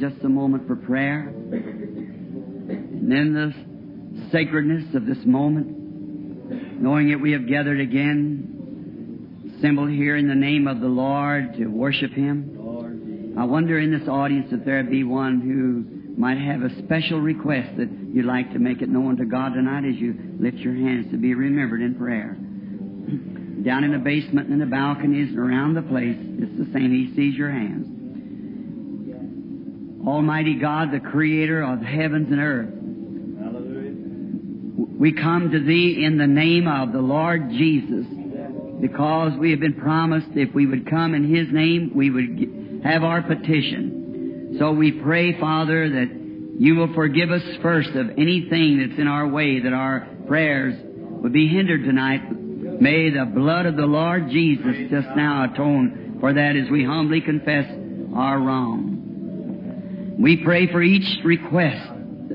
just a moment for prayer. And in the sacredness of this moment, knowing that we have gathered again, assembled here in the name of the Lord to worship Him, I wonder in this audience if there be one who might have a special request that you'd like to make it known to God tonight as you lift your hands to be remembered in prayer. Down in the basement and in the balconies and around the place, it's the same. He sees your hands. Almighty God, the creator of heavens and earth. We come to Thee in the name of the Lord Jesus because we have been promised if we would come in His name, we would have our petition. So we pray, Father, that You will forgive us first of anything that's in our way, that our prayers would be hindered tonight. May the blood of the Lord Jesus just now atone for that as we humbly confess our wrong. We pray for each request,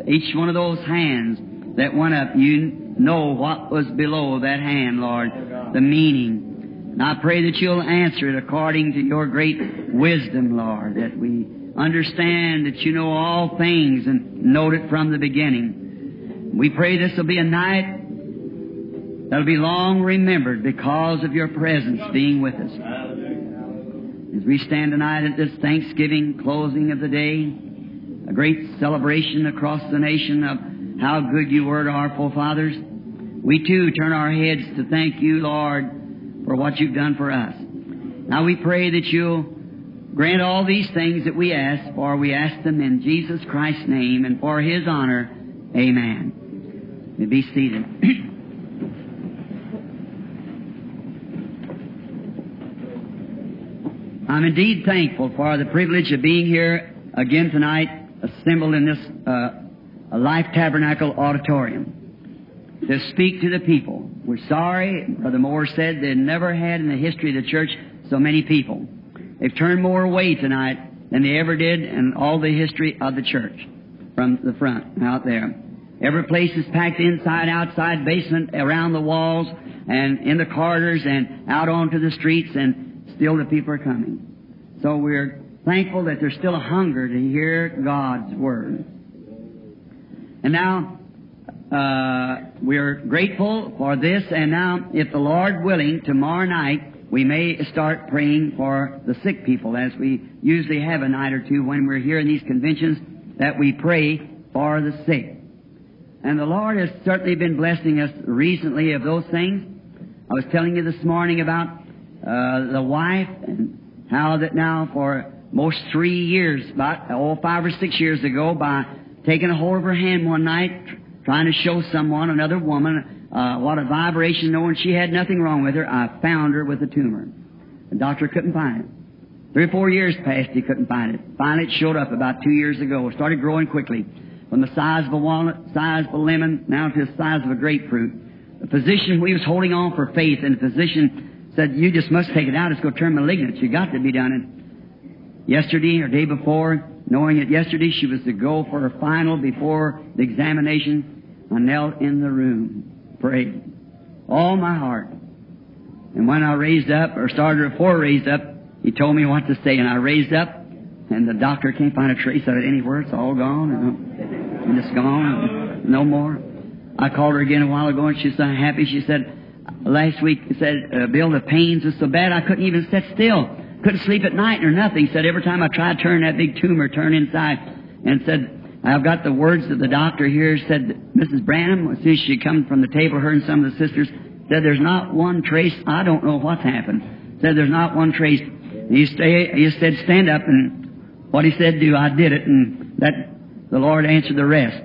each one of those hands that went up. You know what was below that hand, Lord, the meaning. And I pray that you'll answer it according to your great wisdom, Lord, that we understand that you know all things and note it from the beginning. We pray this will be a night that'll be long remembered because of your presence being with us. As we stand tonight at this Thanksgiving closing of the day, a great celebration across the nation of how good you were to our forefathers. We too turn our heads to thank you, Lord, for what you've done for us. Now we pray that you'll grant all these things that we ask, for we ask them in Jesus Christ's name and for His honor. Amen. You be seated. I'm indeed thankful for the privilege of being here again tonight, assembled in this uh, Life Tabernacle auditorium to speak to the people. We're sorry, Brother Moore said they never had in the history of the church so many people. They've turned more away tonight than they ever did in all the history of the church from the front out there. Every place is packed inside, outside, basement, around the walls, and in the corridors, and out onto the streets, and still the people are coming. So we're thankful that there's still a hunger to hear God's Word. And now, uh, we're grateful for this, and now, if the Lord willing, tomorrow night, we may start praying for the sick people, as we usually have a night or two when we're here in these conventions, that we pray for the sick. And the Lord has certainly been blessing us recently of those things. I was telling you this morning about uh, the wife and how that now for most three years, about oh, five or six years ago, by taking a hold of her hand one night, trying to show someone, another woman, uh, what a vibration, knowing she had nothing wrong with her, I found her with a tumor. The doctor couldn't find it. Three or four years passed, he couldn't find it. Finally, it showed up about two years ago. It started growing quickly. From the size of a walnut, size of a lemon, now to the size of a grapefruit. The physician, we was holding on for faith, and the physician said, you just must take it out. It's going to turn malignant. You got to be done it. Yesterday or day before, knowing that yesterday she was to go for her final before the examination, I knelt in the room, prayed, all my heart. And when I raised up, or started before I raised up, he told me what to say, and I raised up, and the doctor can't find a trace of it anywhere. It's all gone, and, it's gone, no more. I called her again a while ago, and she's so happy. She said, last week, said, uh, Bill, the pains was so bad I couldn't even sit still. Couldn't sleep at night or nothing. Said every time I tried to turn that big tumor, turn inside, and said, I've got the words of the doctor here. Said Mrs. Branham, as soon as she come from the table, her and some of the sisters said, "There's not one trace. I don't know what's happened." Said, "There's not one trace." He stay. He said, "Stand up," and what he said, "Do." I did it, and that the Lord answered the rest.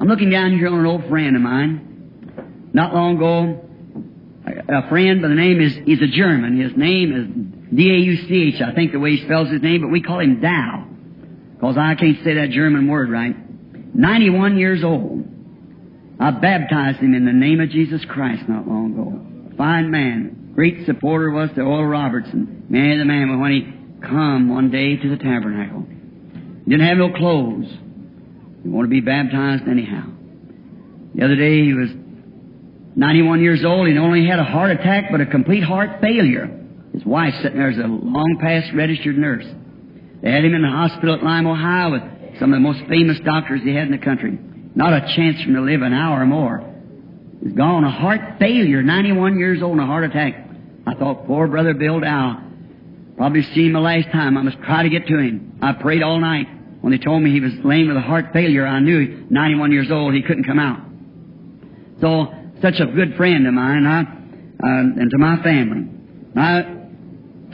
I'm looking down here on an old friend of mine. Not long ago, a friend by the name is, he's a German. His name is D-A-U-C-H, I think the way he spells his name, but we call him Dow. Because I can't say that German word right. 91 years old. I baptized him in the name of Jesus Christ not long ago. Fine man. Great supporter was to Oral Robertson. Man the man when he come one day to the tabernacle. Didn't have no clothes. He wanted to be baptized anyhow. The other day he was 91 years old. He only had a heart attack, but a complete heart failure. His wife sitting there as a long past registered nurse. They had him in the hospital at Lima, Ohio with some of the most famous doctors he had in the country. Not a chance for him to live an hour or more. He's gone, a heart failure, 91 years old, and a heart attack. I thought, poor brother Bill Dow. Probably seen him the last time. I must try to get to him. I prayed all night. When they told me he was lame with a heart failure, I knew 91 years old, he couldn't come out. So, such a good friend of mine, I, uh, and to my family. I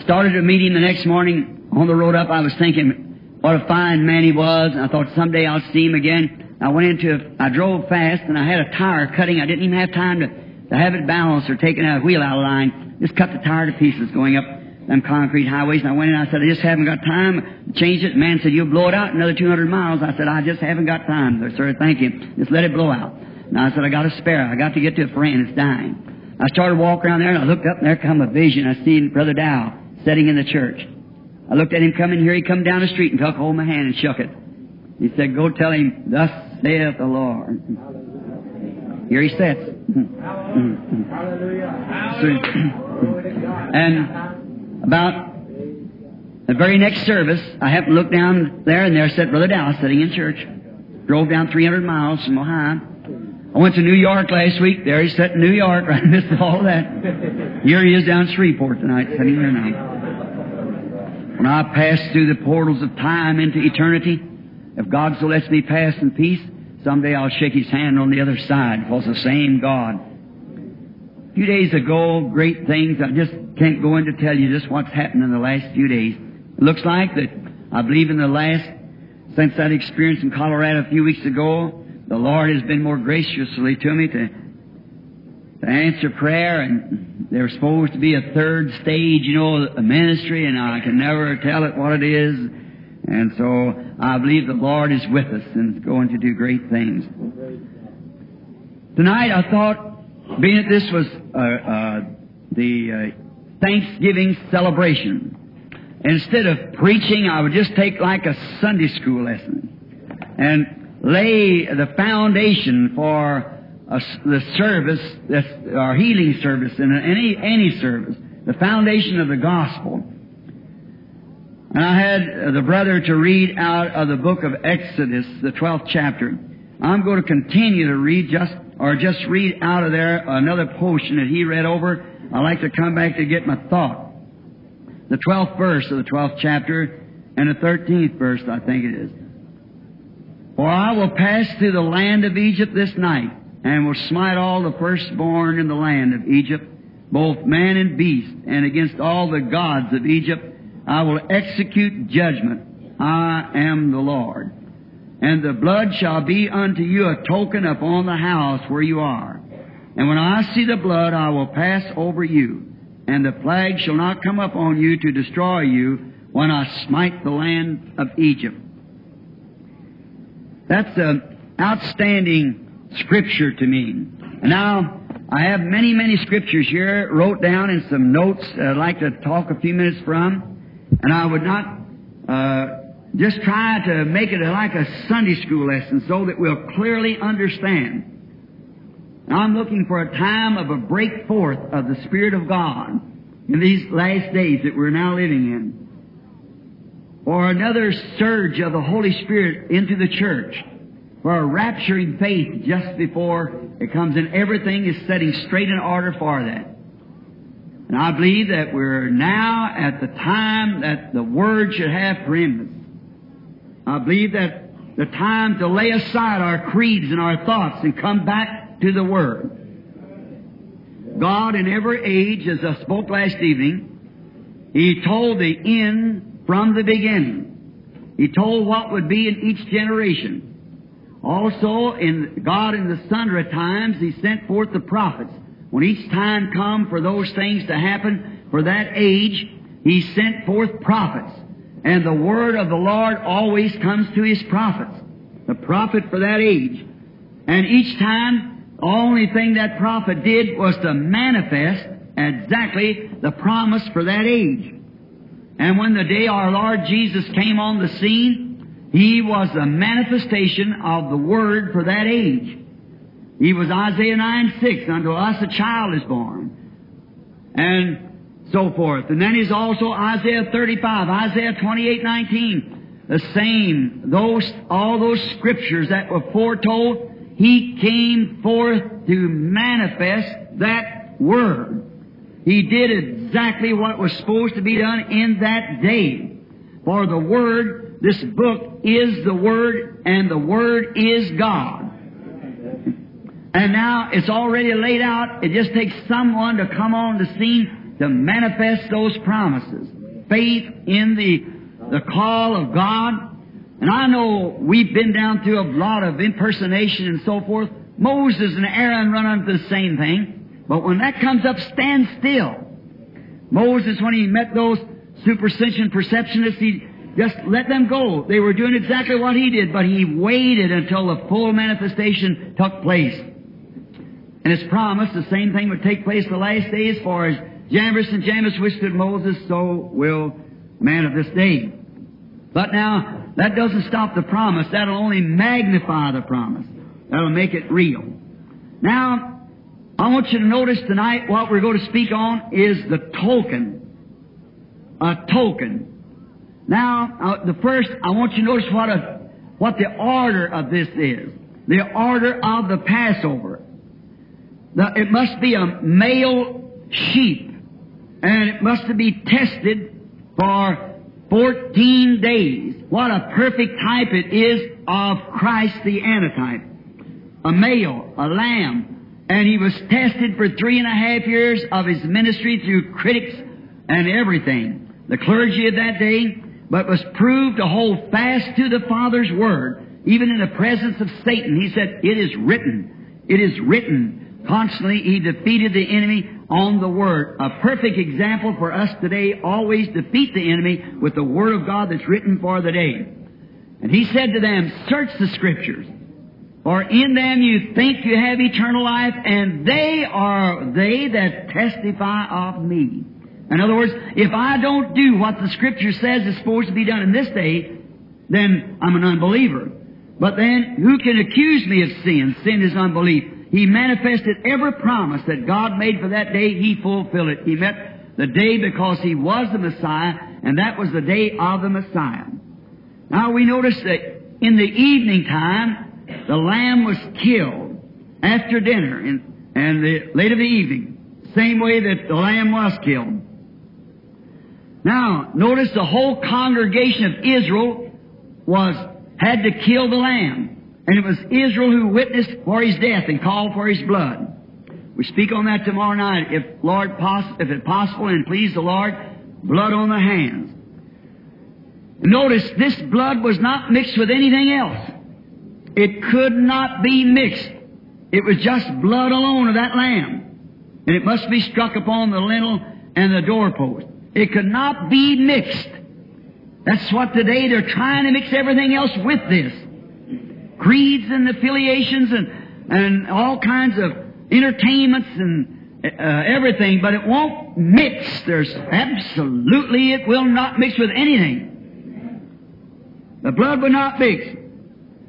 started a meeting the next morning on the road up. I was thinking what a fine man he was, and I thought someday I'll see him again. I went into, I drove fast, and I had a tire cutting. I didn't even have time to, to have it balanced or taking a wheel out of line. Just cut the tire to pieces going up them concrete highways. And I went in, I said, I just haven't got time change it. The man said, you'll blow it out another 200 miles. I said, I just haven't got time. Sir, thank you. Just let it blow out. And I said, I got a spare. I got to get to a friend. It's dying. I started walking around there and I looked up and there come a vision. I seen Brother Dow sitting in the church. I looked at him coming here. He come down the street and took hold of my hand and shook it. He said, go tell him, thus saith the Lord. Here he sits. and about the very next service, I happened to look down there and there sat Brother Dallas sitting in church. Drove down 300 miles from Ohio. I went to New York last week. There he sat in New York. I missed all of that. Here he is down Shreveport tonight, sitting there now. When I pass through the portals of time into eternity, if God so lets me pass in peace, someday I'll shake His hand on the other side, because the same God. A few days ago, great things. I just can't go in to tell you just what's happened in the last few days. It looks like that I believe in the last, since that experience in Colorado a few weeks ago, the Lord has been more graciously to me to, to answer prayer and there's supposed to be a third stage, you know, a ministry and I can never tell it what it is. And so I believe the Lord is with us and is going to do great things. Tonight I thought, being that this was uh, uh, the uh, Thanksgiving celebration, instead of preaching, I would just take like a Sunday school lesson and lay the foundation for a, the service, our healing service, and any any service, the foundation of the gospel. And I had uh, the brother to read out of the book of Exodus, the 12th chapter. I'm going to continue to read just, or just read out of there another portion that he read over. I like to come back to get my thought. The 12th verse of the 12th chapter and the 13th verse, I think it is. For I will pass through the land of Egypt this night, and will smite all the firstborn in the land of Egypt, both man and beast, and against all the gods of Egypt I will execute judgment. I am the Lord. And the blood shall be unto you a token upon the house where you are. And when I see the blood, I will pass over you, and the plague shall not come upon you to destroy you when I smite the land of Egypt. That's an outstanding scripture to me. Now, I have many, many scriptures here wrote down in some notes I'd like to talk a few minutes from. And I would not uh, just try to make it like a Sunday school lesson so that we'll clearly understand. I'm looking for a time of a break forth of the Spirit of God in these last days that we're now living in. Or another surge of the Holy Spirit into the church. For a rapturing faith just before it comes and Everything is setting straight in order for that. And I believe that we're now at the time that the Word should have preeminence. I believe that the time to lay aside our creeds and our thoughts and come back to the Word. God in every age, as I spoke last evening, He told the end from the beginning. He told what would be in each generation. Also, in God in the sundry times, He sent forth the prophets. When each time come for those things to happen for that age, He sent forth prophets. And the word of the Lord always comes to His prophets. The prophet for that age. And each time, the only thing that prophet did was to manifest exactly the promise for that age. And when the day our Lord Jesus came on the scene, He was the manifestation of the Word for that age. He was Isaiah 9 6, unto us a child is born. And so forth. And then He's also Isaiah 35, Isaiah 28, 19. The same, those, all those scriptures that were foretold, He came forth to manifest that Word. He did exactly what was supposed to be done in that day. For the Word, this book is the Word, and the Word is God. And now it's already laid out. It just takes someone to come on the scene to manifest those promises. Faith in the, the call of God. And I know we've been down through a lot of impersonation and so forth. Moses and Aaron run into the same thing. But when that comes up, stand still. Moses, when he met those superstition perceptionists, he just let them go. They were doing exactly what he did, but he waited until the full manifestation took place. And his promise, the same thing would take place the last days for as Jannes and Jambres withstood Moses, so will man of this day. But now, that doesn't stop the promise. That'll only magnify the promise. That'll make it real. Now, I want you to notice tonight what we're going to speak on is the token. A token. Now, uh, the first, I want you to notice what a, what the order of this is. The order of the Passover. The, it must be a male sheep, and it must be tested for 14 days. What a perfect type it is of Christ the antitype. A male, a lamb, and he was tested for three and a half years of his ministry through critics and everything. The clergy of that day, but was proved to hold fast to the Father's word, even in the presence of Satan. He said, It is written. It is written. Constantly, he defeated the enemy on the Word. A perfect example for us today, always defeat the enemy with the Word of God that's written for the day. And he said to them, Search the Scriptures, for in them you think you have eternal life, and they are they that testify of me. In other words, if I don't do what the Scripture says is supposed to be done in this day, then I'm an unbeliever. But then, who can accuse me of sin? Sin is unbelief. He manifested every promise that God made for that day, He fulfilled it. He met the day because He was the Messiah, and that was the day of the Messiah. Now we notice that in the evening time, the lamb was killed after dinner, and, and the, late of the evening, same way that the lamb was killed. Now, notice the whole congregation of Israel was, had to kill the lamb. And it was Israel who witnessed for his death and called for his blood. We speak on that tomorrow night, if Lord, poss- if it possible and please the Lord, blood on the hands. Notice this blood was not mixed with anything else. It could not be mixed. It was just blood alone of that lamb. And it must be struck upon the lintel and the doorpost. It could not be mixed. That's what today they're trying to mix everything else with this creeds and affiliations and, and all kinds of entertainments and uh, everything, but it won't mix. There's absolutely, it will not mix with anything. The blood will not mix.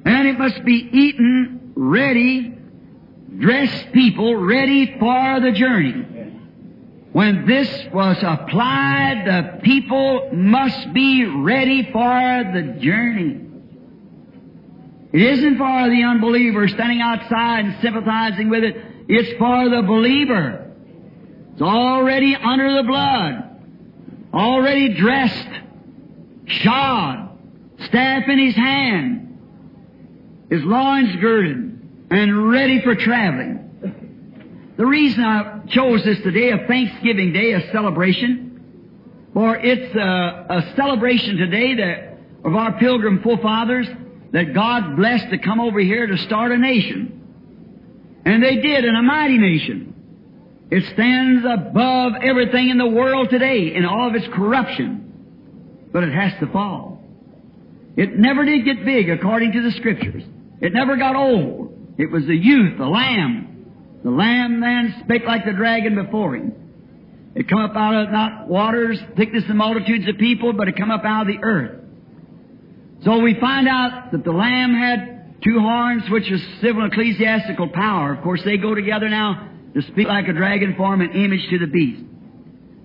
And it must be eaten ready, dressed people ready for the journey. When this was applied, the people must be ready for the journey. It isn't for the unbeliever standing outside and sympathizing with it. It's for the believer. It's already under the blood, already dressed, shod, staff in his hand, his loins girded, and ready for traveling. The reason I chose this today, a Thanksgiving Day, a celebration, for it's a, a celebration today that of our pilgrim forefathers that God blessed to come over here to start a nation. And they did, in a mighty nation. It stands above everything in the world today in all of its corruption. But it has to fall. It never did get big according to the scriptures. It never got old. It was the youth, the lamb. The lamb then spake like the dragon before him. It come up out of not waters, thickness and multitudes of people, but it come up out of the earth. So we find out that the Lamb had two horns, which is civil ecclesiastical power. Of course, they go together now to speak like a dragon form an image to the beast.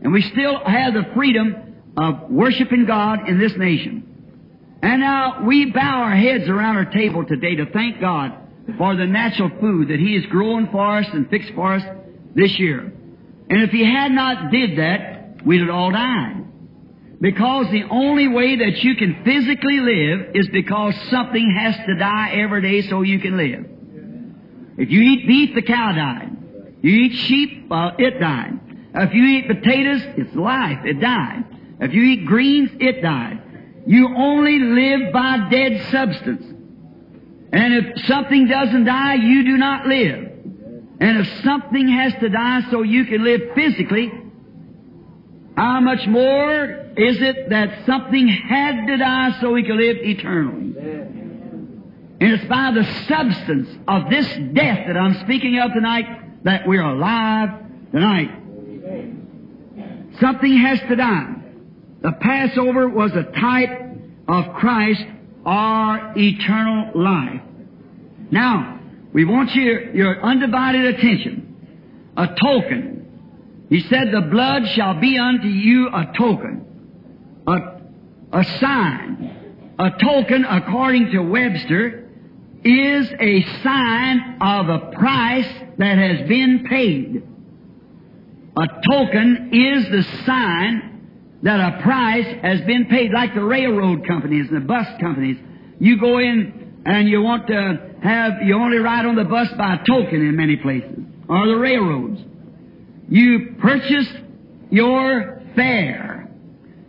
And we still have the freedom of worshiping God in this nation. And now we bow our heads around our table today to thank God for the natural food that He is growing for us and fixed for us this year. And if He had not did that, we'd have all died. Because the only way that you can physically live is because something has to die every day so you can live. If you eat beef, the cow died. You eat sheep, well, it died. If you eat potatoes, it's life, it died. If you eat greens, it died. You only live by dead substance. And if something doesn't die, you do not live. And if something has to die so you can live physically, how much more is it that something had to die so we can live eternally? And it's by the substance of this death that I'm speaking of tonight that we're alive tonight. Something has to die. The Passover was a type of Christ, our eternal life. Now, we want your, your undivided attention. A token. He said, the blood shall be unto you a token. A, a sign. A token, according to Webster, is a sign of a price that has been paid. A token is the sign that a price has been paid, like the railroad companies and the bus companies. You go in and you want to have, you only ride on the bus by token in many places, or the railroads. You purchase your fare.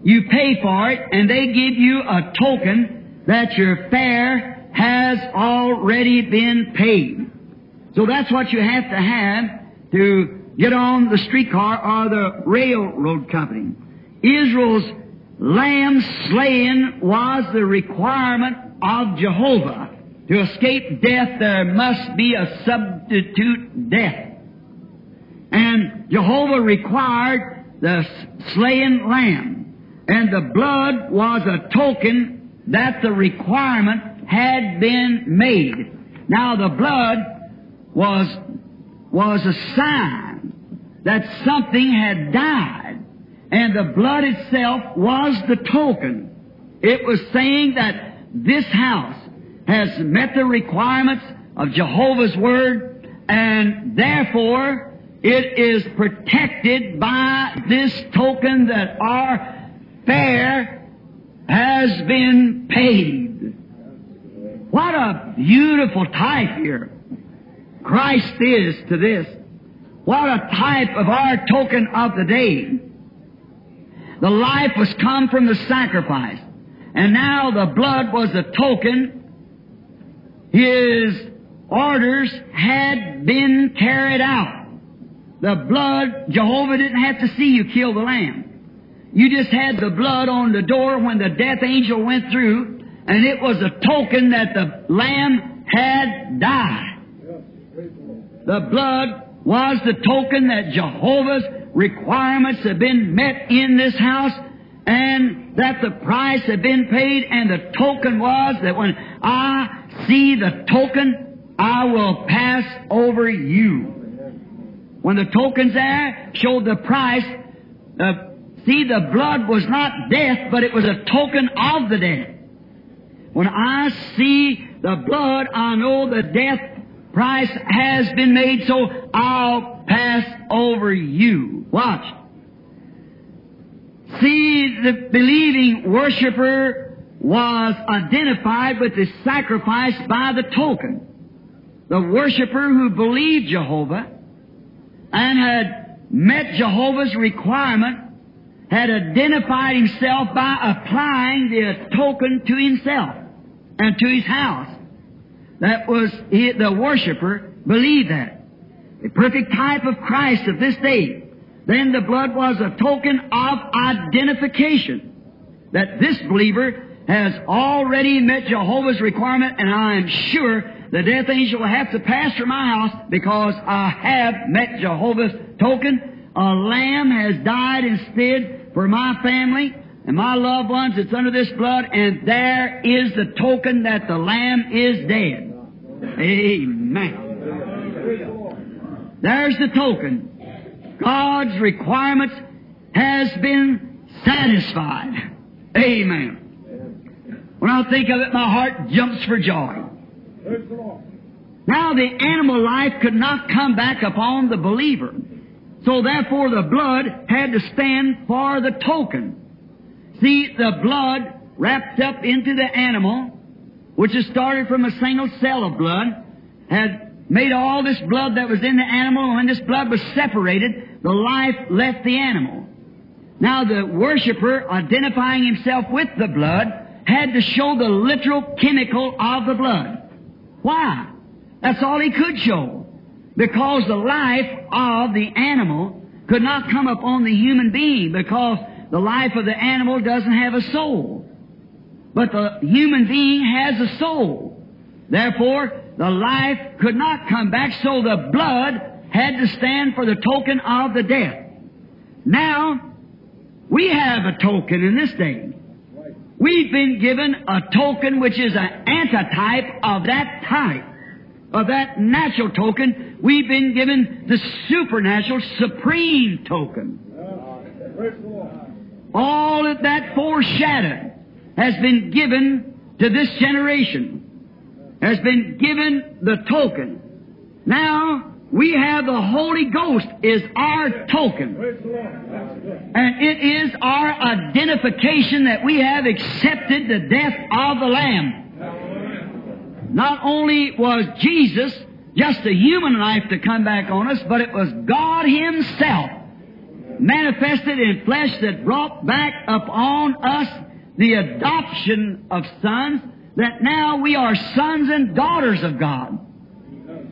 You pay for it, and they give you a token that your fare has already been paid. So that's what you have to have to get on the streetcar or the railroad company. Israel's lamb slaying was the requirement of Jehovah. To escape death, there must be a substitute death. And Jehovah required the slain lamb. And the blood was a token that the requirement had been made. Now the blood was, was a sign that something had died. And the blood itself was the token. It was saying that this house has met the requirements of Jehovah's Word and therefore it is protected by this token that our fare has been paid. What a beautiful type here. Christ is to this. What a type of our token of the day. The life was come from the sacrifice. And now the blood was a token. His orders had been carried out. The blood, Jehovah didn't have to see you kill the lamb. You just had the blood on the door when the death angel went through, and it was a token that the lamb had died. The blood was the token that Jehovah's requirements have been met in this house, and that the price had been paid, and the token was that when I see the token, I will pass over you. When the token's there, showed the price. See, the blood was not death, but it was a token of the death. When I see the blood, I know the death price has been made, so I'll pass over you. Watch. See, the believing worshiper was identified with the sacrifice by the token. The worshiper who believed Jehovah and had met Jehovah's requirement had identified himself by applying the token to himself and to his house. That was the worshiper believed that. The perfect type of Christ of this day. Then the blood was a token of identification that this believer has already met Jehovah's requirement, and I am sure the death angel will have to pass through my house because I have met Jehovah's token. A lamb has died instead for my family and my loved ones that's under this blood, and there is the token that the lamb is dead. Amen. There's the token. God's requirements has been satisfied. Amen. When I think of it, my heart jumps for joy. Now the animal life could not come back upon the believer. So therefore the blood had to stand for the token. See, the blood wrapped up into the animal, which is started from a single cell of blood, had made all this blood that was in the animal, and when this blood was separated, the life left the animal. Now the worshipper, identifying himself with the blood, had to show the literal chemical of the blood. Why? That's all he could show. Because the life of the animal could not come upon the human being because the life of the animal doesn't have a soul. But the human being has a soul. Therefore, the life could not come back, so the blood had to stand for the token of the death. Now, we have a token in this day. We've been given a token which is an antitype of that type, of that natural token. We've been given the supernatural, supreme token. All of that foreshadowed has been given to this generation, has been given the token. Now, we have the Holy Ghost is our token. And it is our identification that we have accepted the death of the Lamb. Not only was Jesus just a human life to come back on us, but it was God Himself manifested in flesh that brought back upon us the adoption of sons, that now we are sons and daughters of God.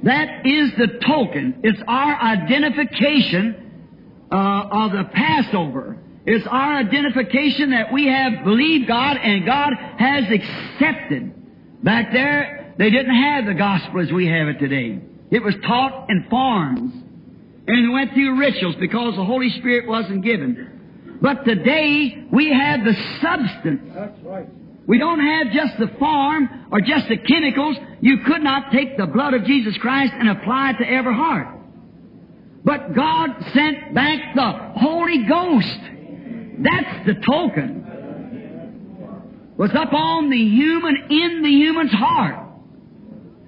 That is the token. It's our identification uh, of the Passover. It's our identification that we have believed God and God has accepted. Back there, they didn't have the gospel as we have it today. It was taught in forms. And went through rituals because the Holy Spirit wasn't given. But today, we have the substance. That's right. We don't have just the form or just the chemicals. You could not take the blood of Jesus Christ and apply it to every heart. But God sent back the Holy Ghost. That's the token. Was up on the human, in the human's heart.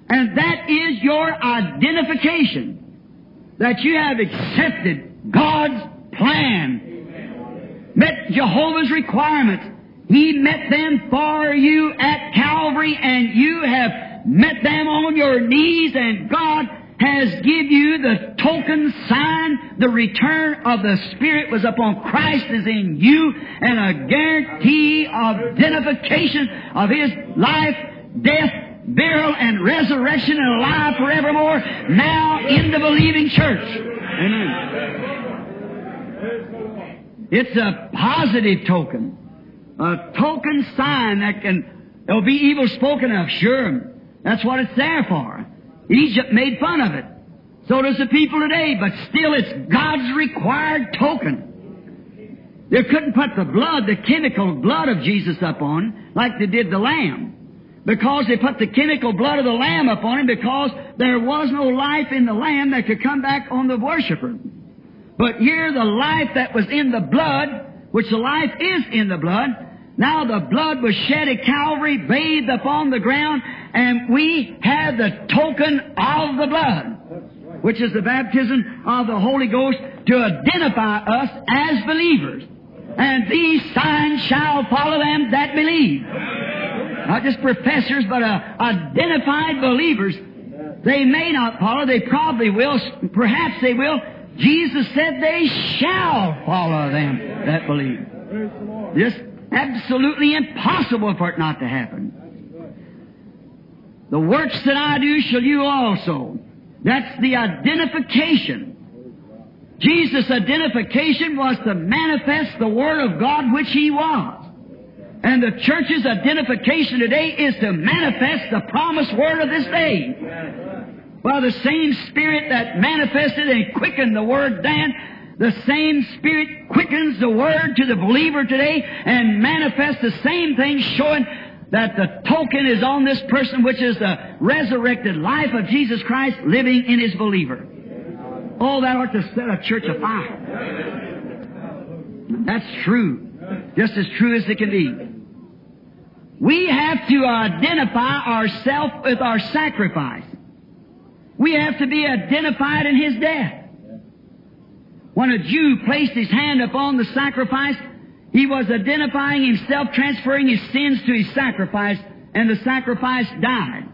And that is your identification. That you have accepted God's plan. Met Jehovah's requirements. He met them for you at Calvary and you have met them on your knees and God has give you the token sign, the return of the Spirit was upon Christ is in you and a guarantee of identification of His life, death, burial, and resurrection and alive forevermore now in the believing church. Amen. It's a positive token a token sign that can, there'll be evil spoken of, sure. That's what it's there for. Egypt made fun of it. So does the people today, but still it's God's required token. They couldn't put the blood, the chemical blood of Jesus up on, like they did the lamb. Because they put the chemical blood of the lamb upon him because there was no life in the lamb that could come back on the worshiper. But here the life that was in the blood, which the life is in the blood, now the blood was shed at Calvary, bathed upon the ground, and we have the token of the blood, which is the baptism of the Holy Ghost to identify us as believers. And these signs shall follow them that believe. Not just professors, but uh, identified believers. They may not follow, they probably will, perhaps they will. Jesus said they shall follow them that believe. This absolutely impossible for it not to happen. The works that I do shall you also. That's the identification. Jesus' identification was to manifest the Word of God which He was. And the church's identification today is to manifest the promised Word of this day. By the same Spirit that manifested and quickened the Word then, the same Spirit quickens the Word to the believer today and manifests the same thing showing that the token is on this person which is the resurrected life of Jesus Christ living in his believer. Oh, that ought to set a church afire. That's true. Just as true as it can be. We have to identify ourselves with our sacrifice. We have to be identified in His death. When a Jew placed his hand upon the sacrifice, he was identifying himself, transferring his sins to his sacrifice, and the sacrifice died.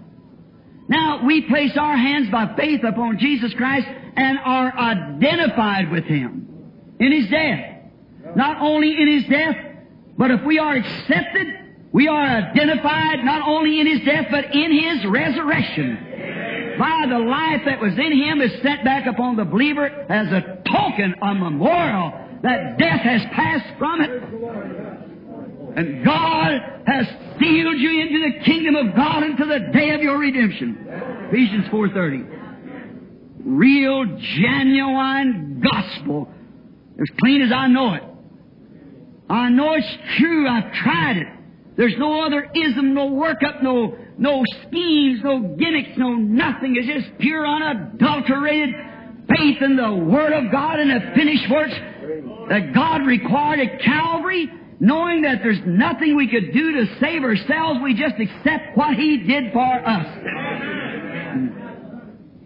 Now, we place our hands by faith upon Jesus Christ and are identified with Him in His death. Not only in His death, but if we are accepted, we are identified not only in His death, but in His resurrection. By the life that was in Him is set back upon the believer as a token, a memorial that death has passed from it. And God has sealed you into the kingdom of God until the day of your redemption. Ephesians 4.30. Real, genuine gospel. As clean as I know it. I know it's true. I've tried it. There's no other ism, no workup, no, no schemes, no gimmicks, no nothing. It's just pure, unadulterated faith in the Word of God and the finished works that God required at Calvary, knowing that there's nothing we could do to save ourselves, we just accept what He did for us.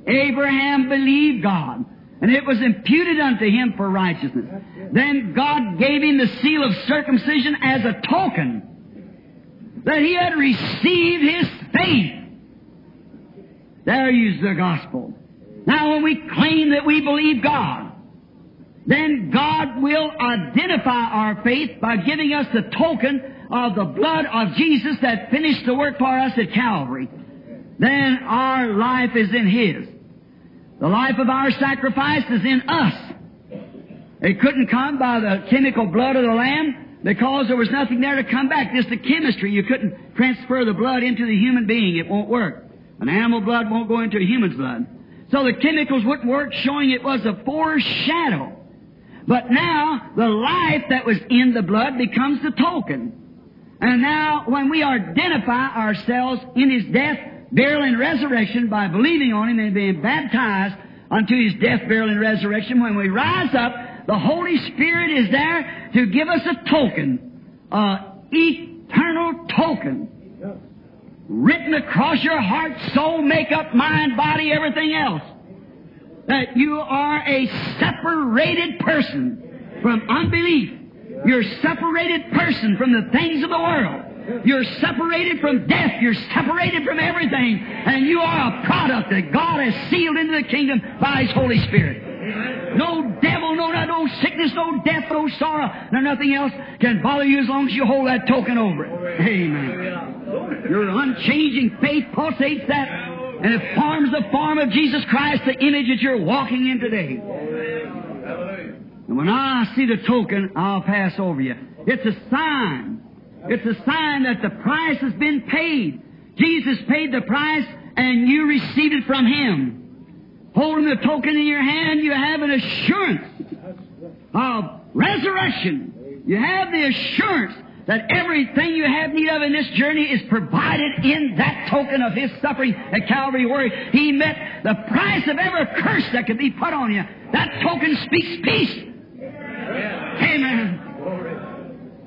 Abraham believed God, and it was imputed unto him for righteousness. Then God gave him the seal of circumcision as a token that he had received his faith. There is the gospel. Now, when we claim that we believe God, then God will identify our faith by giving us the token of the blood of Jesus that finished the work for us at Calvary. Then our life is in His. The life of our sacrifice is in us. It couldn't come by the chemical blood of the Lamb because there was nothing there to come back. Just the chemistry. You couldn't transfer the blood into the human being. It won't work. An animal blood won't go into a human's blood. So the chemicals wouldn't work, showing it was a foreshadow. But now, the life that was in the blood becomes the token. And now, when we identify ourselves in His death, burial, and resurrection by believing on Him and being baptized unto His death, burial, and resurrection, when we rise up, the Holy Spirit is there to give us a token, a eternal token, written across your heart, soul, makeup, mind, body, everything else. That you are a separated person from unbelief. You're a separated person from the things of the world. You're separated from death. You're separated from everything. And you are a product that God has sealed into the kingdom by His Holy Spirit. No devil, no, no sickness, no death, no sorrow, no nothing else can bother you as long as you hold that token over it. Amen. Your unchanging faith pulsates that and it forms the form of Jesus Christ, the image that you're walking in today. And when I see the token, I'll pass over you. It's a sign. It's a sign that the price has been paid. Jesus paid the price and you received it from Him. Holding the token in your hand, you have an assurance of resurrection. You have the assurance that everything you have need of in this journey is provided in that token of His suffering at Calvary where He met the price of every curse that could be put on you. That token speaks peace. Amen.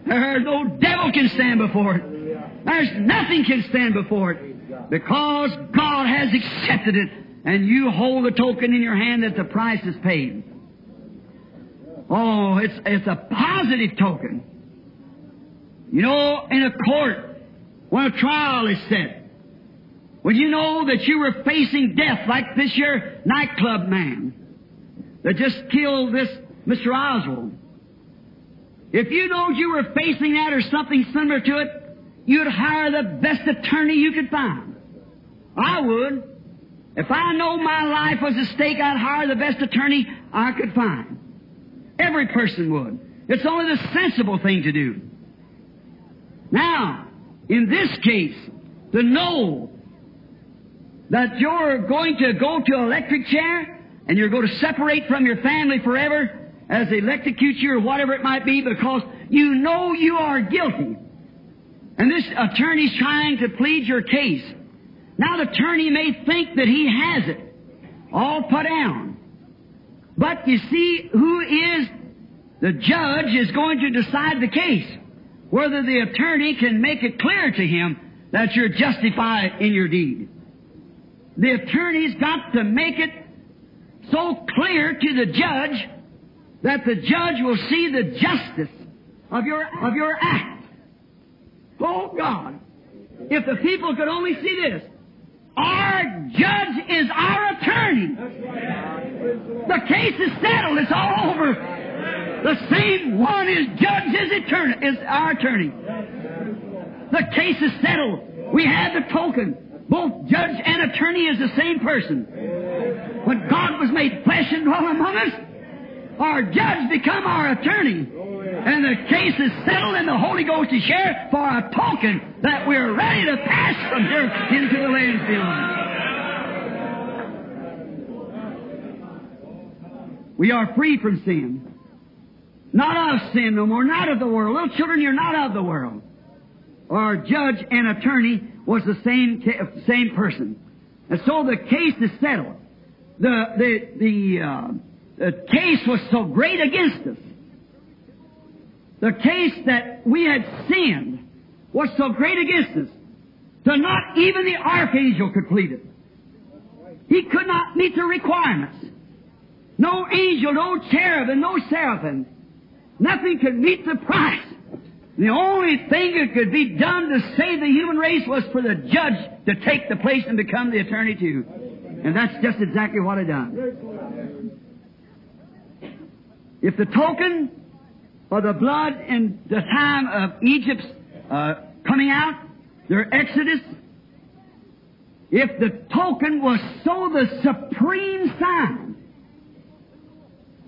There's no devil can stand before it. There's nothing can stand before it. Because God has accepted it and you hold the token in your hand that the price is paid. Oh, it's, it's a positive token. You know, in a court, when a trial is set, when you know that you were facing death, like this here nightclub man that just killed this Mr. Oswald, if you knowed you were facing that or something similar to it, you'd hire the best attorney you could find. I would. If I know my life was at stake, I'd hire the best attorney I could find. Every person would. It's only the sensible thing to do. Now, in this case, to know that you're going to go to an electric chair and you're going to separate from your family forever as they electrocute you or whatever it might be because you know you are guilty. And this attorney's trying to plead your case. Now the attorney may think that he has it all put down. But you see, who is the judge is going to decide the case. Whether the attorney can make it clear to him that you're justified in your deed. The attorney's got to make it so clear to the judge that the judge will see the justice of your, of your act. Oh God, if the people could only see this, our judge is our attorney. The case is settled. It's all over. The same one is judge is, eternal, is our attorney. The case is settled. We have the token. Both judge and attorney is the same person. When God was made flesh and dwelt among us, our judge become our attorney. And the case is settled and the Holy Ghost is shared for a token that we're ready to pass from here into the land beyond. We are free from sin. Not of sin no more, not of the world. Little children, you're not of the world. Our judge and attorney was the same, same person. And so the case is settled. The, the, the, uh, the case was so great against us. The case that we had sinned was so great against us that not even the archangel could plead it. He could not meet the requirements. No angel, no cherubim, no seraphim. Nothing could meet the price. The only thing that could be done to save the human race was for the judge to take the place and become the attorney too. And that's just exactly what I done. If the token of the blood in the time of Egypt's uh, coming out, their exodus, if the token was so the supreme sign.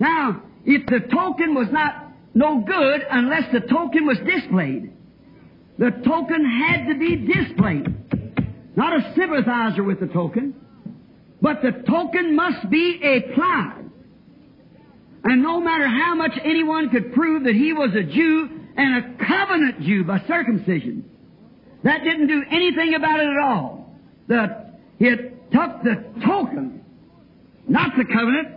Now, if the token was not no good unless the token was displayed, the token had to be displayed. Not a sympathizer with the token, but the token must be applied. And no matter how much anyone could prove that he was a Jew and a covenant Jew by circumcision, that didn't do anything about it at all. The, it took the token, not the covenant.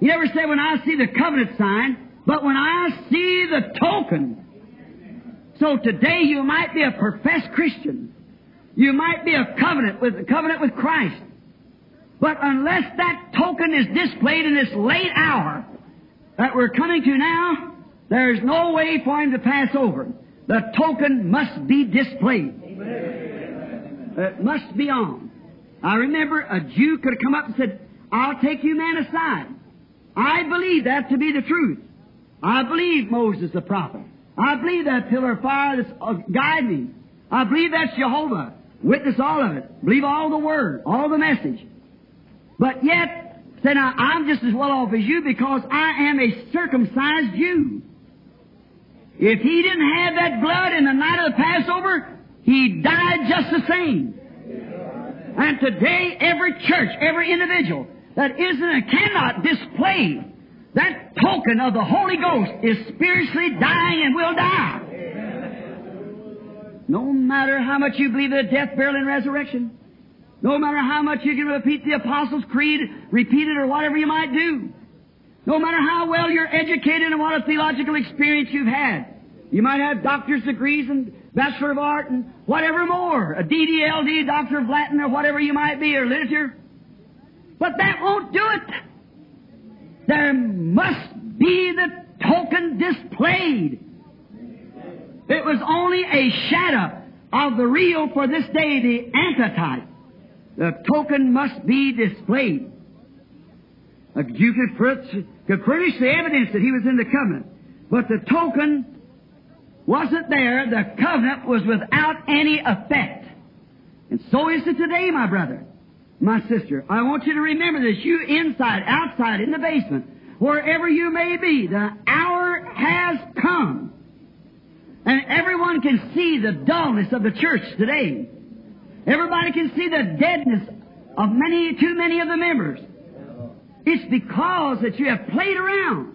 He never said, when I see the covenant sign, but when I see the token. So today you might be a professed Christian. You might be a covenant with, a covenant with Christ. But unless that token is displayed in this late hour that we're coming to now, there's no way for him to pass over. The token must be displayed. It must be on. I remember a Jew could have come up and said, I'll take you man aside. I believe that to be the truth. I believe Moses the prophet. I believe that pillar of fire that's uh, guiding me. I believe that's Jehovah. Witness all of it. Believe all the word, all the message. But yet, now, I'm just as well off as you because I am a circumcised Jew. If he didn't have that blood in the night of the Passover, he died just the same. And today, every church, every individual that isn't and cannot display that token of the Holy Ghost is spiritually dying and will die. No matter how much you believe in the death, burial, and resurrection. No matter how much you can repeat the Apostles' Creed, repeat it or whatever you might do. No matter how well you're educated and what a theological experience you've had. You might have doctor's degrees and Bachelor of Art and whatever more. A DDLD, Doctor of Latin or whatever you might be, or literature. But that won't do it. There must be the token displayed. It was only a shadow of the real for this day, the antitype. The token must be displayed. Uh, you could, could furnish the evidence that he was in the covenant, but the token wasn't there. The covenant was without any effect. And so is it today, my brother my sister, I want you to remember this. You inside, outside, in the basement, wherever you may be, the hour has come. And everyone can see the dullness of the church today. Everybody can see the deadness of many, too many of the members. It's because that you have played around.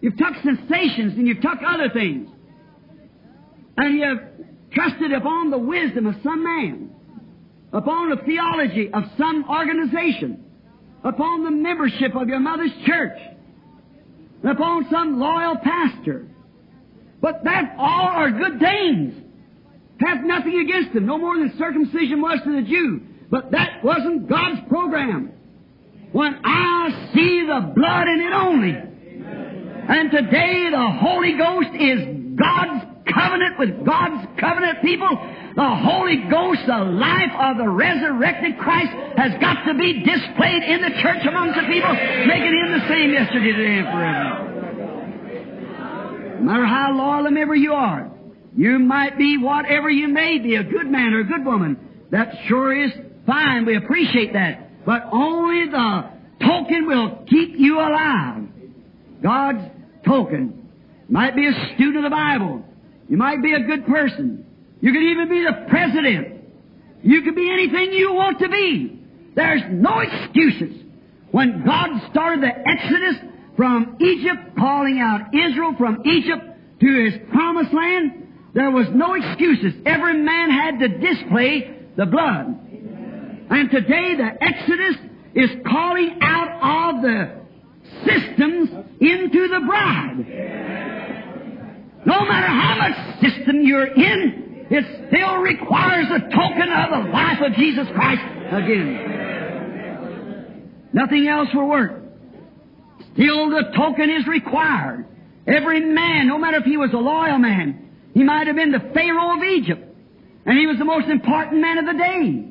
You've took sensations and you've took other things. And you've trusted upon the wisdom of some man upon the theology of some organization, upon the membership of your mother's church. upon some loyal pastor. But that all are good things. Have nothing against them, no more than circumcision was to the Jew. But that wasn't God's program. When I see the blood in it only. And today the Holy Ghost is God's covenant with God's covenant people. The Holy Ghost, the life of the resurrected Christ, has got to be displayed in the church amongst the people, making Him the same yesterday, today, and forever. No matter how loyal a member you are, you might be whatever you may be, a good man or a good woman. That sure is fine. We appreciate that. But only the token will keep you alive. God's token. Might be a student of the Bible. You might be a good person. You could even be the president. You could be anything you want to be. There's no excuses. When God started the Exodus from Egypt, calling out Israel from Egypt to his promised land, there was no excuses. Every man had to display the blood. And today the Exodus is calling out of the systems into the bride. No matter how much system you're in, it still requires a token of the life of Jesus Christ again. Nothing else will work. Still the token is required. Every man, no matter if he was a loyal man, he might have been the Pharaoh of Egypt, and he was the most important man of the day.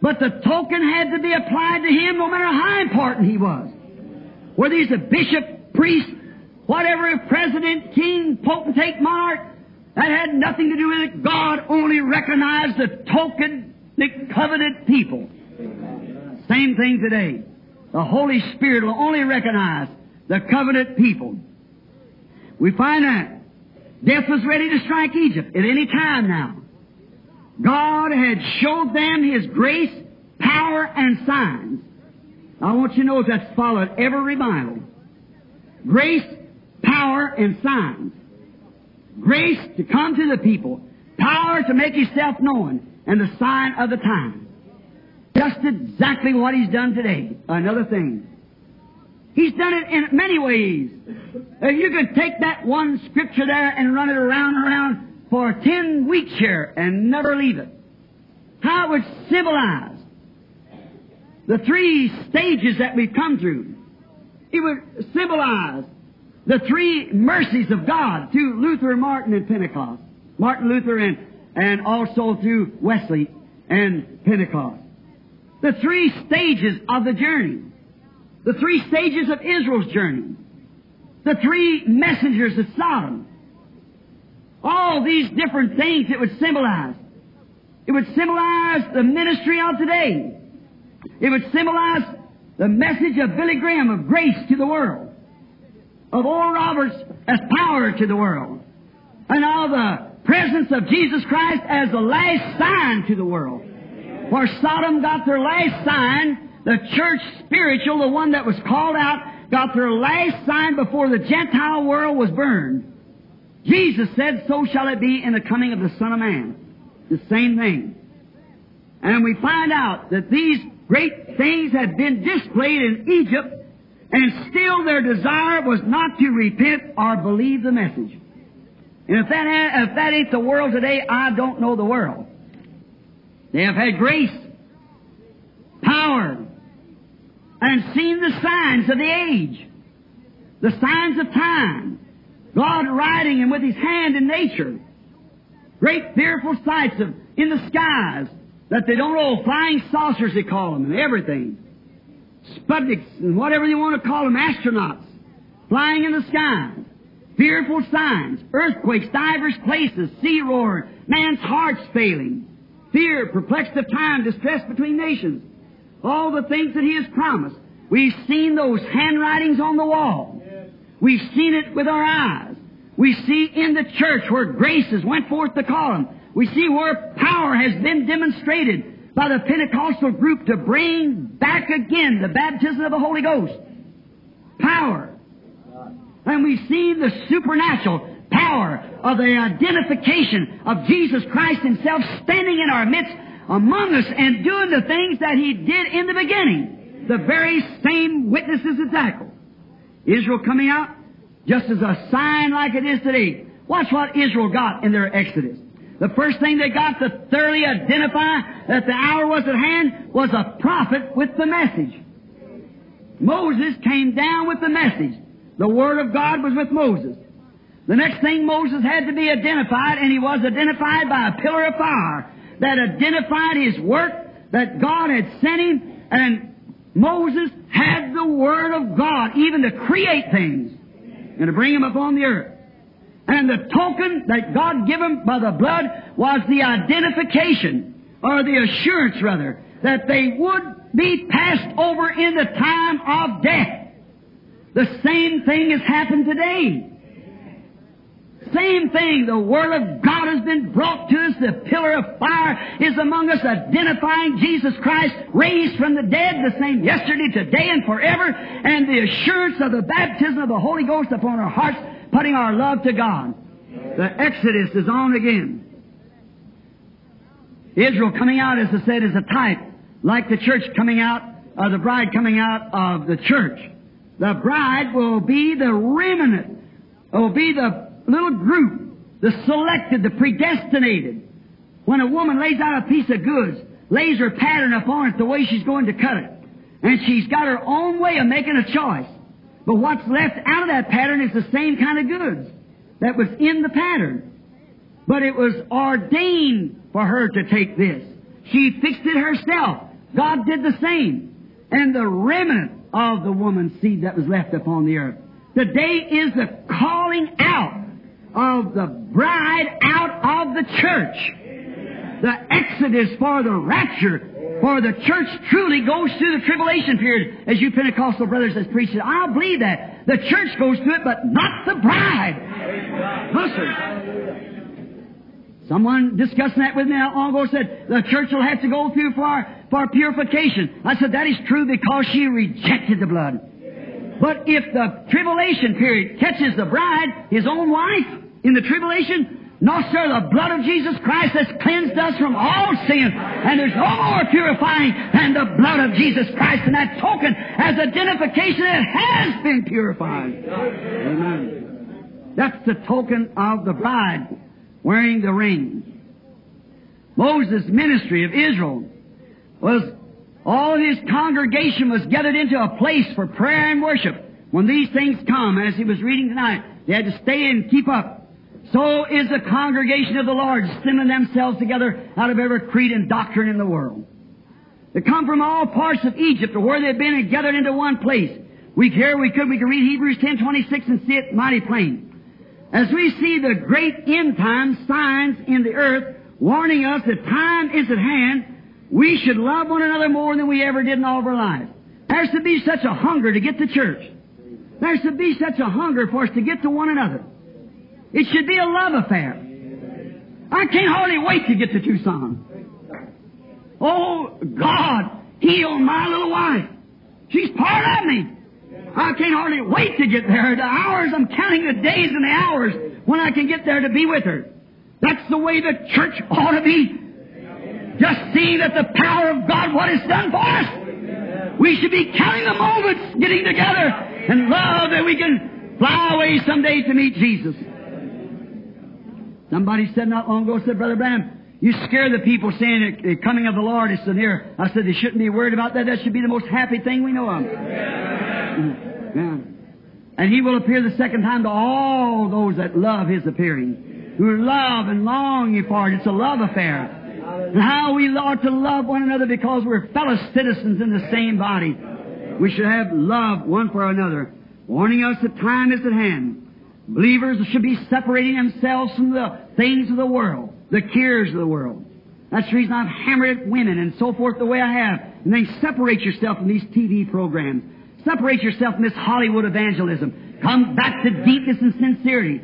But the token had to be applied to him no matter how important he was. Whether he's a bishop, priest, whatever president, king, potentate, monarch, that had nothing to do with it. God only recognized the token, the covenant people. Same thing today. The Holy Spirit will only recognize the covenant people. We find that death was ready to strike Egypt at any time now. God had showed them His grace, power, and signs. I want you to know that's followed every revival. Grace, power, and signs. Grace to come to the people. Power to make Himself known. And the sign of the time. Just exactly what He's done today. Another thing. He's done it in many ways. You could take that one scripture there and run it around and around for ten weeks here and never leave it. How it would symbolize the three stages that we've come through. It would symbolize the three mercies of God through Luther Martin and Pentecost. Martin Luther and, and also through Wesley and Pentecost. The three stages of the journey. The three stages of Israel's journey. The three messengers of Sodom. All these different things it would symbolize. It would symbolize the ministry of today. It would symbolize the message of Billy Graham of grace to the world of Oral Roberts as power to the world, and of the presence of Jesus Christ as the last sign to the world. For Sodom got their last sign, the church spiritual, the one that was called out, got their last sign before the Gentile world was burned. Jesus said, so shall it be in the coming of the Son of Man. The same thing. And we find out that these great things had been displayed in Egypt and still their desire was not to repent or believe the message. And if that, if that ain't the world today, I don't know the world. They have had grace, power, and seen the signs of the age, the signs of time. God riding him with his hand in nature. Great fearful sights of in the skies that they don't know, flying saucers they call them, and everything. Sputniks and whatever you want to call them, astronauts, flying in the sky. Fearful signs, earthquakes, divers places, sea roar, man's heart's failing, fear, perplexed of time, distress between nations. All the things that He has promised. We've seen those handwritings on the wall. We've seen it with our eyes. We see in the church where graces went forth to call them. We see where power has been demonstrated by the Pentecostal group to bring back again the baptism of the Holy Ghost. Power. And we see the supernatural power of the identification of Jesus Christ Himself standing in our midst among us and doing the things that He did in the beginning. The very same witnesses exactly. Israel coming out, just as a sign like it is today. Watch what Israel got in their Exodus. The first thing they got to thoroughly identify that the hour was at hand was a prophet with the message. Moses came down with the message. The Word of God was with Moses. The next thing Moses had to be identified, and he was identified by a pillar of fire that identified his work, that God had sent him, and Moses had the Word of God even to create things and to bring them upon the earth. And the token that God gave him by the blood was the identification, or the assurance rather, that they would be passed over in the time of death. The same thing has happened today. Same thing. The Word of God has been brought to us. The pillar of fire is among us, identifying Jesus Christ, raised from the dead, the same yesterday, today, and forever, and the assurance of the baptism of the Holy Ghost upon our hearts, putting our love to God. The Exodus is on again. Israel coming out, as I said, is a type, like the church coming out, or the bride coming out of the church. The bride will be the remnant, will be the little group, the selected, the predestinated. When a woman lays out a piece of goods, lays her pattern upon it the way she's going to cut it, and she's got her own way of making a choice. But what's left out of that pattern is the same kind of goods that was in the pattern. But it was ordained for her to take this. She fixed it herself. God did the same. And the remnant of the woman's seed that was left upon the earth. The day is the calling out of the bride out of the church. The exodus for the rapture. For the church truly goes through the tribulation period, as you Pentecostal brothers has preached it. I believe that. The church goes through it, but not the bride. Listen. Someone discussing that with me long ago said the church will have to go through for, for purification. I said that is true because she rejected the blood. But if the tribulation period catches the bride, his own wife, in the tribulation, no, sir, the blood of Jesus Christ has cleansed us from all sin, and there's no more purifying than the blood of Jesus Christ, and that token as identification it has been purified. Amen. That's the token of the bride wearing the ring. Moses' ministry of Israel was all his congregation was gathered into a place for prayer and worship. When these things come, as he was reading tonight, they had to stay and keep up. So is the congregation of the Lord assembling themselves together out of every creed and doctrine in the world. They come from all parts of Egypt or where they've been and gathered into one place. We here we could we could read Hebrews ten twenty six and see it mighty plain. As we see the great end time signs in the earth warning us that time is at hand, we should love one another more than we ever did in all of our lives. There should be such a hunger to get to church. There should be such a hunger for us to get to one another. It should be a love affair. I can't hardly wait to get to Tucson. Oh, God, heal my little wife. She's part of me. I can't hardly wait to get there. The hours, I'm counting the days and the hours when I can get there to be with her. That's the way the church ought to be. Just see that the power of God, what it's done for us. We should be counting the moments getting together and love that we can fly away someday to meet Jesus. Somebody said not long ago, said, Brother Branham, you scare the people saying the coming of the Lord is near. I said they shouldn't be worried about that. That should be the most happy thing we know of. Yeah. And He will appear the second time to all those that love His appearing, who love and long for it. It's a love affair. And how we ought to love one another because we're fellow citizens in the same body. We should have love one for another, warning us that time is at hand. Believers should be separating themselves from the things of the world, the cares of the world. That's the reason I've hammered at women and so forth the way I have. And then separate yourself from these TV programs. Separate yourself from this Hollywood evangelism. Come back to deepness and sincerity.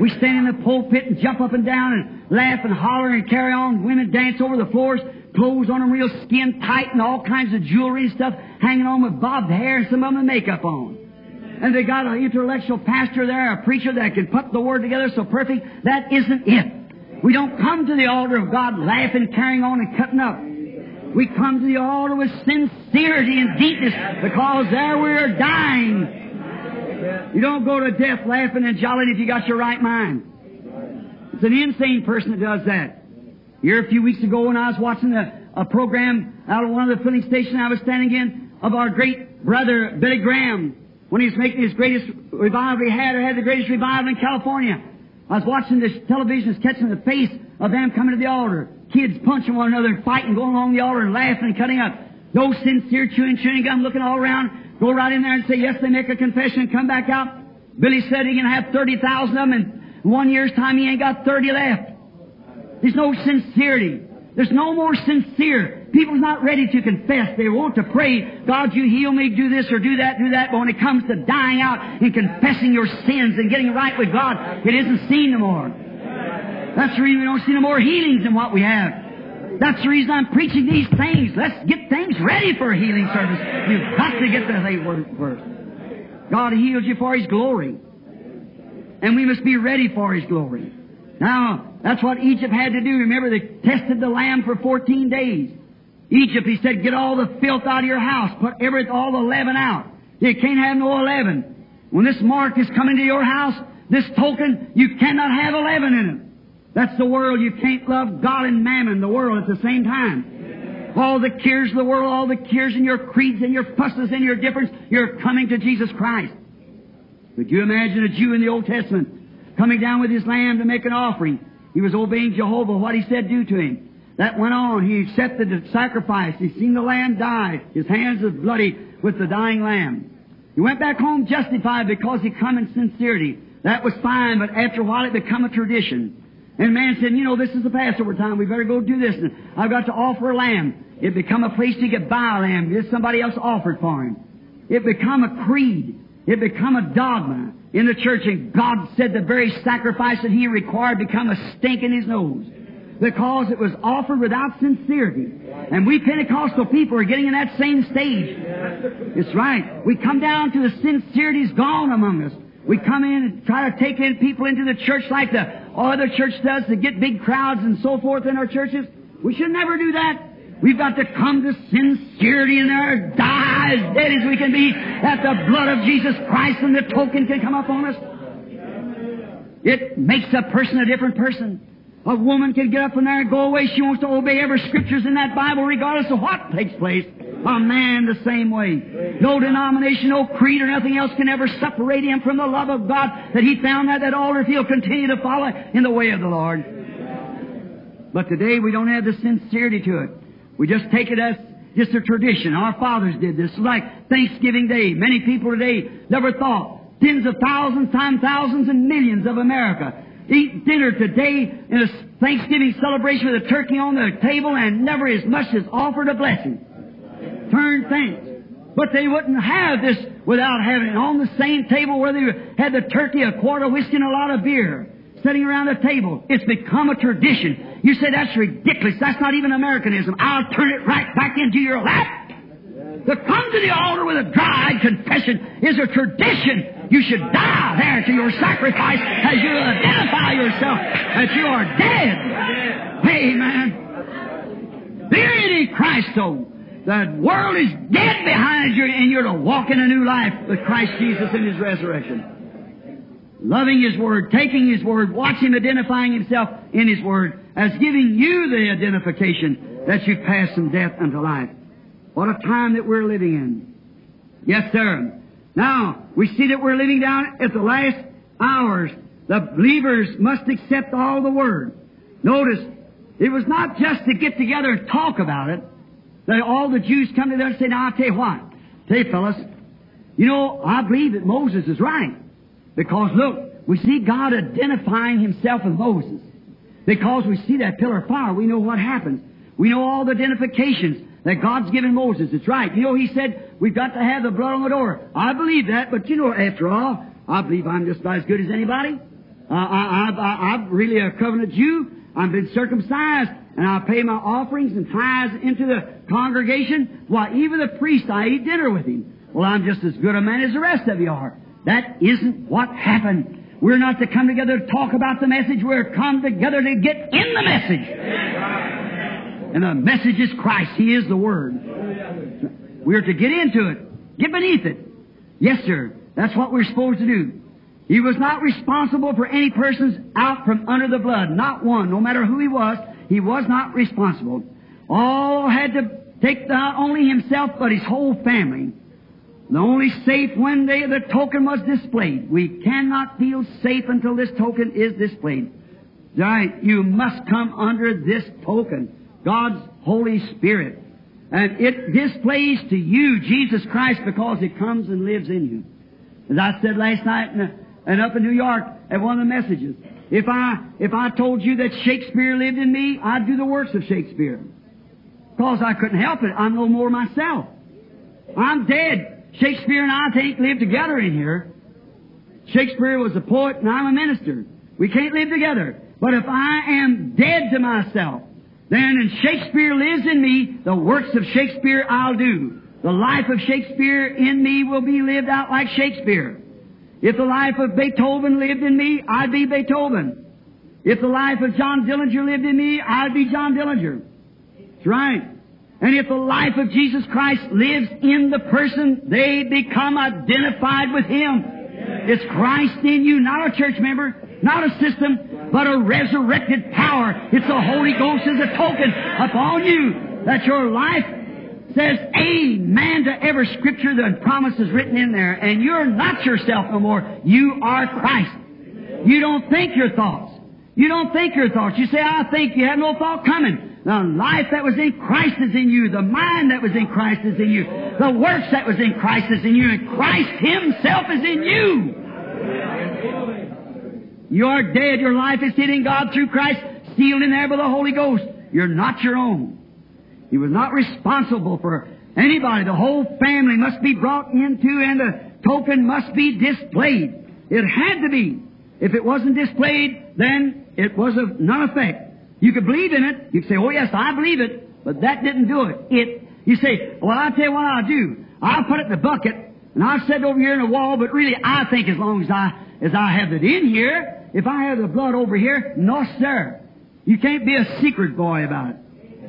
We stand in the pulpit and jump up and down and laugh and holler and carry on. Women dance over the floors, clothes on them real skin tight and all kinds of jewelry and stuff hanging on with bobbed hair and some of them makeup on and they got an intellectual pastor there, a preacher that can put the word together so perfect. That isn't it. We don't come to the altar of God laughing, carrying on, and cutting up. We come to the altar with sincerity and deepness because there we are dying. You don't go to death laughing and jolly if you got your right mind. It's an insane person that does that. Here a few weeks ago when I was watching a, a program out of one of the filling stations I was standing in of our great brother Billy Graham when he was making his greatest revival he had or had the greatest revival in California. I was watching this television, catching the face of them coming to the altar. Kids punching one another and fighting, going along the altar and laughing and cutting up. No sincere chewing chewing gum, looking all around. Go right in there and say, yes, they make a confession and come back out. Billy said he can have 30,000 of them in one year's time he ain't got 30 left. There's no sincerity. There's no more sincere. People's not ready to confess. They want to pray, God, you heal me, do this or do that, do that. But when it comes to dying out and confessing your sins and getting right with God, it isn't seen no more. That's the reason we don't see no more healings than what we have. That's the reason I'm preaching these things. Let's get things ready for a healing service. You've got to get the thing first. God heals you for His glory. And we must be ready for His glory. Now, that's what Egypt had to do. Remember, they tested the lamb for 14 days. Egypt, he said, get all the filth out of your house. Put every, all the leaven out. You can't have no leaven. When this mark is coming to your house, this token, you cannot have a leaven in it. That's the world. You can't love God and mammon, the world, at the same time. All the cares of the world, all the cares and your creeds and your fusses and your difference, you're coming to Jesus Christ. Could you imagine a Jew in the Old Testament coming down with his lamb to make an offering? He was obeying Jehovah, what he said do to him. That went on. He accepted the sacrifice. He seen the lamb die. His hands was bloody with the dying lamb. He went back home justified because he come in sincerity. That was fine, but after a while it become a tradition. And man said, you know, this is the Passover time. We better go do this. And I've got to offer a lamb. It become a place to get buy a lamb. Get somebody else offered for him. It become a creed. It become a dogma in the church. And God said the very sacrifice that He required become a stink in His nose. Because it was offered without sincerity. And we Pentecostal people are getting in that same stage. It's right. We come down to the sincerity's gone among us. We come in and try to take in people into the church like the other church does to get big crowds and so forth in our churches. We should never do that. We've got to come to sincerity in there, die as dead as we can be, that the blood of Jesus Christ and the token can come upon us. It makes a person a different person. A woman can get up from there and go away. She wants to obey every scriptures in that Bible regardless of what takes place. A man the same way. No denomination, no creed or nothing else can ever separate him from the love of God that he found at that altar if he'll continue to follow in the way of the Lord. But today we don't have the sincerity to it. We just take it as just a tradition. Our fathers did this. Like Thanksgiving Day. Many people today never thought. Tens of thousands times thousands and millions of America eat dinner today in a Thanksgiving celebration with a turkey on the table and never as much as offered a blessing. Turn thanks. But they wouldn't have this without having it on the same table where they had the turkey, a quart of whiskey, and a lot of beer sitting around the table. It's become a tradition. You say that's ridiculous. That's not even Americanism. I'll turn it right back into your lap. To come to the altar with a dry confession is a tradition. You should die there to your sacrifice as you identify yourself that you are dead. Amen. In Christ, though. The world is dead behind you, and you're to walk in a new life with Christ Jesus in His resurrection. Loving His Word, taking His Word, watching identifying Himself in His Word, as giving you the identification that you've passed from death unto life. What a time that we're living in. Yes, sir. Now, we see that we're living down at the last hours. The believers must accept all the Word. Notice, it was not just to get together and talk about it. That all the Jews come together and say, now I'll tell you what. Tell you fellas, you know, I believe that Moses is right. Because look, we see God identifying Himself with Moses. Because we see that pillar of fire, we know what happens. We know all the identifications that God's given Moses. It's right. You know, He said, we've got to have the blood on the door. I believe that, but you know, after all, I believe I'm just about as good as anybody. Uh, I, I, I'm really a covenant Jew. I've been circumcised, and I pay my offerings and tithes into the congregation. Why, even the priest, I eat dinner with him. Well, I'm just as good a man as the rest of you are. That isn't what happened. We're not to come together to talk about the message. We're come together to get in the message. And the message is Christ. He is the Word. We're to get into it. Get beneath it. Yes, sir. That's what we're supposed to do. He was not responsible for any persons out from under the blood. Not one. No matter who he was, he was not responsible. All had to take not only himself, but his whole family. The only safe when they, the token was displayed. We cannot feel safe until this token is displayed. Right? You must come under this token. God's Holy Spirit. And it displays to you Jesus Christ because it comes and lives in you. As I said last night in, uh, and up in New York at one of the messages, if I, if I told you that Shakespeare lived in me, I'd do the works of Shakespeare. Because I couldn't help it. I'm no more myself. I'm dead. Shakespeare and I can't live together in here. Shakespeare was a poet and I'm a minister. We can't live together. But if I am dead to myself, then and Shakespeare lives in me, the works of Shakespeare I'll do. The life of Shakespeare in me will be lived out like Shakespeare. If the life of Beethoven lived in me, I'd be Beethoven. If the life of John Dillinger lived in me, I'd be John Dillinger. That's right. And if the life of Jesus Christ lives in the person, they become identified with Him. It's Christ in you, not a church member, not a system, but a resurrected power. It's the Holy Ghost as a token upon you that your life says amen to every scripture that promise is written in there. And you're not yourself no more. You are Christ. You don't think your thoughts. You don't think your thoughts. You say, I think you have no thought coming. The life that was in Christ is in you. The mind that was in Christ is in you. The works that was in Christ is in you. And Christ Himself is in you. You are dead. Your life is hid in God through Christ, sealed in there by the Holy Ghost. You're not your own. He was not responsible for anybody. The whole family must be brought into and the token must be displayed. It had to be. If it wasn't displayed, then it was of none effect. You could believe in it. You could say, oh yes, I believe it. But that didn't do it. It, you say, well I'll tell you what I'll do. I'll put it in the bucket and I'll set it over here in the wall, but really I think as long as I, as I have it in here, if I have the blood over here, no sir. You can't be a secret boy about it.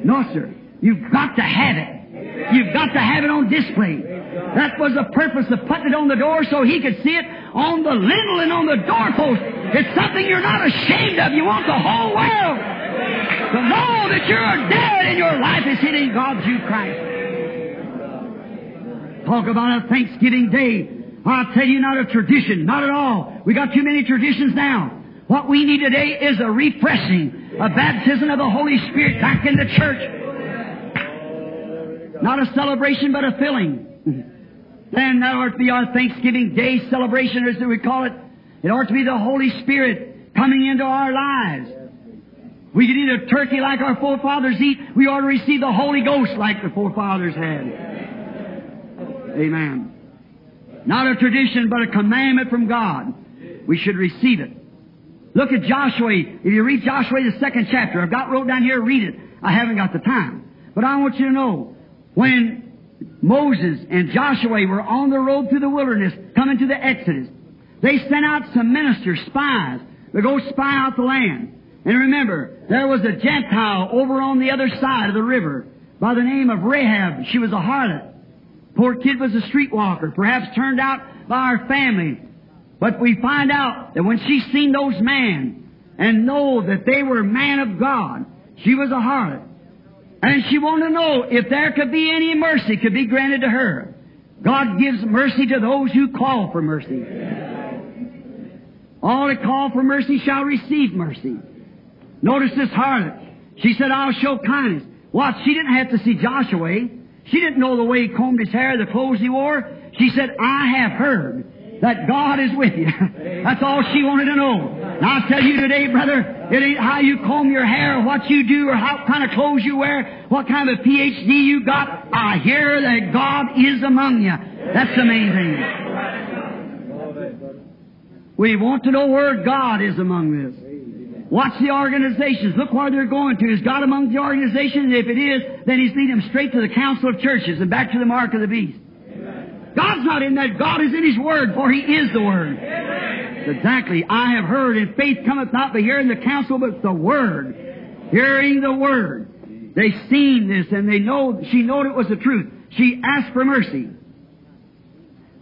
No sir. You've got to have it. You've got to have it on display. That was the purpose of putting it on the door so he could see it on the lintel and on the doorpost. It's something you're not ashamed of. You want the whole world to know that you're dead and your life is hid in God through Christ. Talk about a Thanksgiving Day. I'll tell you, not a tradition, not at all. We got too many traditions now. What we need today is a refreshing, a baptism of the Holy Spirit back in the church. Not a celebration, but a filling. Then that ought to be our Thanksgiving Day celebration, as we call it. It ought to be the Holy Spirit coming into our lives. We could eat a turkey like our forefathers eat. We ought to receive the Holy Ghost like the forefathers had. Amen. Not a tradition, but a commandment from God. We should receive it. Look at Joshua. If you read Joshua, the second chapter, I've got wrote down here, read it. I haven't got the time. But I want you to know, when Moses and Joshua were on the road through the wilderness, coming to the Exodus, they sent out some ministers, spies, to go spy out the land. And remember, there was a Gentile over on the other side of the river by the name of Rahab. She was a harlot. Poor kid was a streetwalker, perhaps turned out by our family. But we find out that when she seen those men and know that they were man of God, she was a harlot. And she wanted to know if there could be any mercy could be granted to her. God gives mercy to those who call for mercy. All that call for mercy shall receive mercy. Notice this harlot. She said, I'll show kindness. What? She didn't have to see Joshua. Eh? She didn't know the way he combed his hair, the clothes he wore. She said, I have heard that God is with you. That's all she wanted to know. And I'll tell you today, brother, it ain't how you comb your hair or what you do or how kind of clothes you wear, what kind of a PhD you got. I hear that God is among you. That's the main thing. We want to know where God is among this. Watch the organizations. Look where they're going to. Is God among the organizations? If it is, then He's leading them straight to the Council of Churches and back to the mark of the beast. God's not in that. God is in His Word, for He is the Word. Exactly. I have heard, and faith cometh not by hearing the counsel, but the Word. Hearing the Word. They seen this, and they know, she knowed it was the truth. She asked for mercy.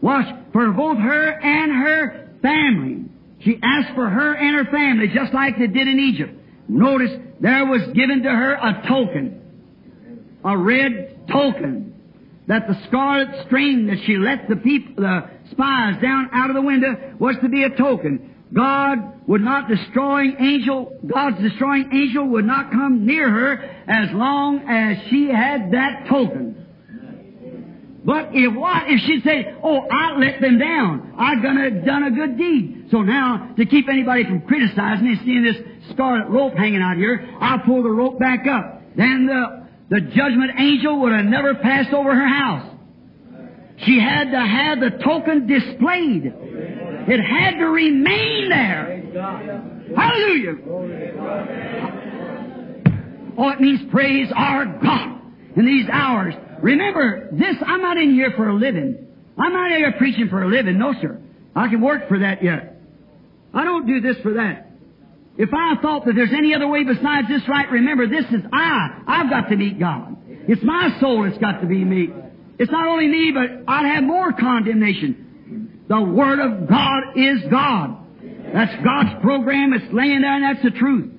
Watch, for both her and her family. She asked for her and her family, just like they did in Egypt. Notice, there was given to her a token. A red token. That the scarlet string that she let the people, the spies down out of the window was to be a token. God would not destroying angel, God's destroying angel would not come near her as long as she had that token. But if what? If she'd say, oh, I let them down. I have done a good deed. So now, to keep anybody from criticizing me, seeing this scarlet rope hanging out here, I'll pull the rope back up. Then the, the judgment angel would have never passed over her house. She had to have the token displayed. It had to remain there. Hallelujah. Oh, it means praise our God in these hours. Remember, this, I'm not in here for a living. I'm not here preaching for a living. No, sir. I can work for that yet. I don't do this for that. If I thought that there's any other way besides this right, remember, this is I. I've got to meet God. It's my soul that's got to be meet. It's not only me, but I'd have more condemnation. The Word of God is God. That's God's program. It's laying there, and that's the truth.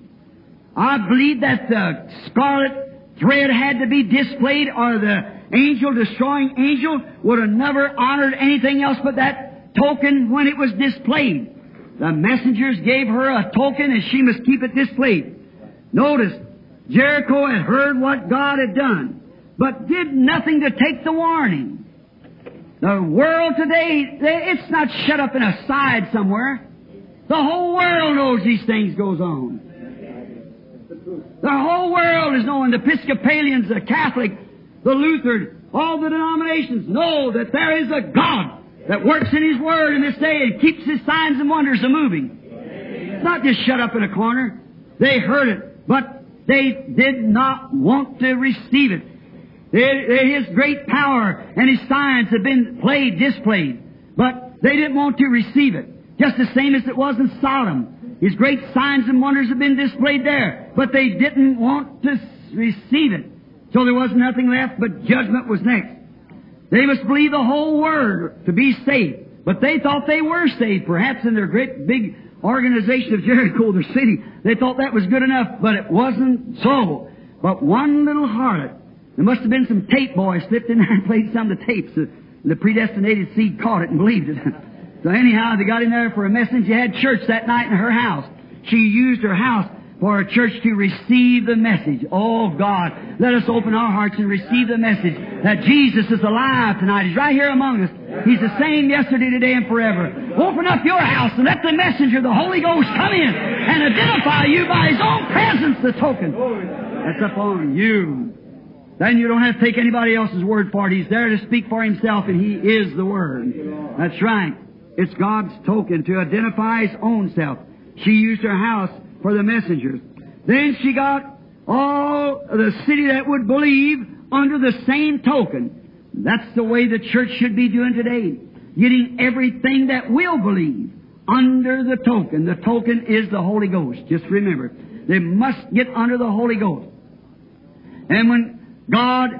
I believe that the scarlet thread had to be displayed, or the angel, destroying angel, would have never honored anything else but that token when it was displayed. The messengers gave her a token and she must keep it displayed. Notice, Jericho had heard what God had done, but did nothing to take the warning. The world today, it's not shut up in a side somewhere. The whole world knows these things goes on. The whole world is knowing the Episcopalians, the Catholic, the Lutheran, all the denominations know that there is a God that works in His Word in this day and keeps His signs and wonders a moving. Not just shut up in a corner. They heard it, but they did not want to receive it. His great power and His signs have been played, displayed, but they didn't want to receive it. Just the same as it was in Sodom. His great signs and wonders have been displayed there, but they didn't want to receive it. So there was nothing left, but judgment was next. They must believe the whole word to be saved. But they thought they were saved, perhaps in their great big organization of Jericho, their city. They thought that was good enough, but it wasn't so. But one little harlot, there must have been some tape boys slipped in there and played some of the tapes. The predestinated seed caught it and believed it. so anyhow, they got in there for a message. They had church that night in her house. She used her house for a church to receive the message. Oh God, let us open our hearts and receive the message that Jesus is alive tonight. He's right here among us. He's the same yesterday, today, and forever. Open up your house and let the messenger, the Holy Ghost, come in and identify you by His own presence, the token that's upon you. Then you don't have to take anybody else's word for it. He's there to speak for Himself, and He is the Word. That's right. It's God's token to identify His own self. She used her house for the messengers. Then she got all the city that would believe under the same token. That's the way the church should be doing today. Getting everything that will believe under the token. The token is the Holy Ghost. Just remember. They must get under the Holy Ghost. And when God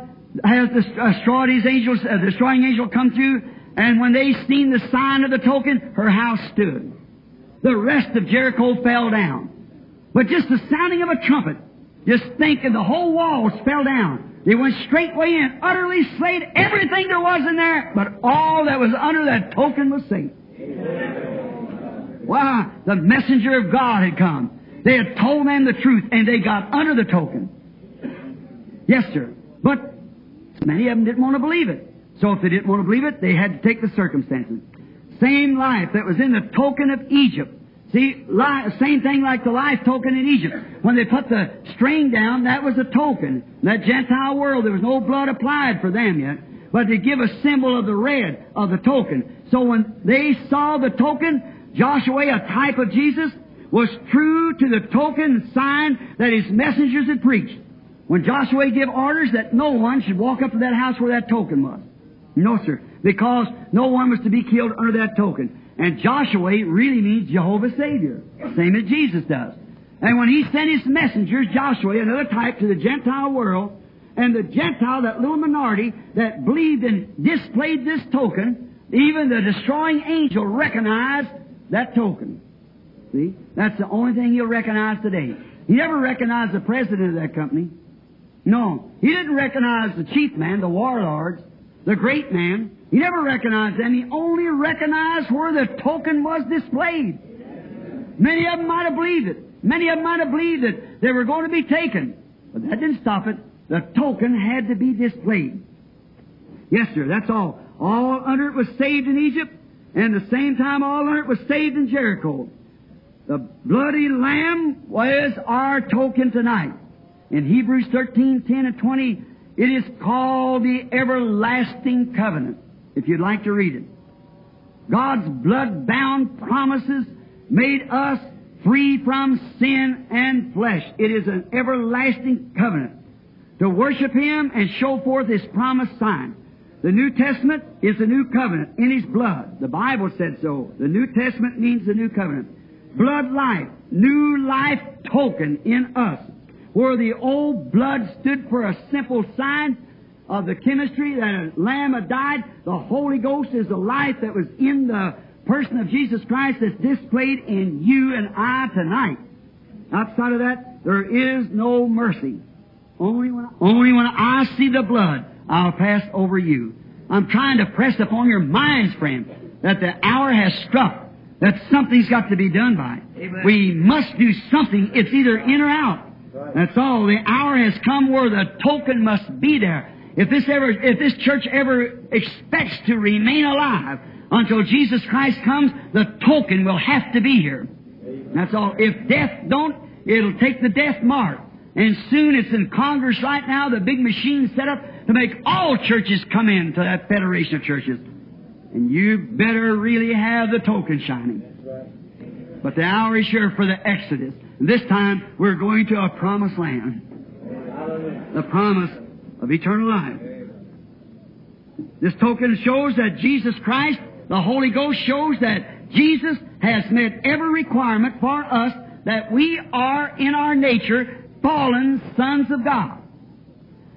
has destroyed his angels, a uh, destroying angel come through, and when they seen the sign of the token, her house stood. The rest of Jericho fell down. But just the sounding of a trumpet, just thinking the whole walls fell down. They went straightway in, utterly slayed everything there was in there, but all that was under that token was safe. Why? The messenger of God had come. They had told them the truth, and they got under the token. Yes, sir. But many of them didn't want to believe it. So if they didn't want to believe it, they had to take the circumstances. Same life that was in the token of Egypt See, same thing like the life token in Egypt. When they put the string down, that was a token. In that Gentile world, there was no blood applied for them yet. But to give a symbol of the red of the token. So when they saw the token, Joshua, a type of Jesus, was true to the token sign that his messengers had preached. When Joshua gave orders that no one should walk up to that house where that token was. No, sir. Because no one was to be killed under that token. And Joshua really means Jehovah Savior, same as Jesus does. And when he sent his messengers, Joshua, another type to the Gentile world, and the Gentile, that little minority that believed and displayed this token, Even the destroying angel recognized that token. See? That's the only thing he'll recognize today. He never recognized the president of that company. No. He didn't recognize the chief man, the warlords, the great man. He never recognized them. He only recognized where the token was displayed. Many of them might have believed it. Many of them might have believed that they were going to be taken. But that didn't stop it. The token had to be displayed. Yes, sir, that's all. All under it was saved in Egypt, and at the same time all under it was saved in Jericho. The bloody lamb was our token tonight. In Hebrews 13, 10 and 20, it is called the everlasting covenant, if you'd like to read it. God's blood-bound promises made us free from sin and flesh. It is an everlasting covenant to worship Him and show forth His promised sign. The New Testament is the new covenant in His blood. The Bible said so. The New Testament means the new covenant blood life, new life token in us. Where the old blood stood for a simple sign of the chemistry that a lamb had died, the Holy Ghost is the life that was in the person of Jesus Christ that's displayed in you and I tonight. Outside of that, there is no mercy. Only when, only when I see the blood, I'll pass over you. I'm trying to press upon your minds, friend, that the hour has struck that something's got to be done by. Amen. We must do something. It's either in or out. That's all. The hour has come where the token must be there. If this ever, if this church ever expects to remain alive until Jesus Christ comes, the token will have to be here. That's all. If death don't, it'll take the death mark. And soon it's in Congress right now, the big machine set up to make all churches come in to that federation of churches. And you better really have the token shining. But the hour is here for the Exodus. And this time we're going to a promised land. The promise of eternal life. This token shows that Jesus Christ, the Holy Ghost shows that Jesus has met every requirement for us that we are in our nature fallen sons of God.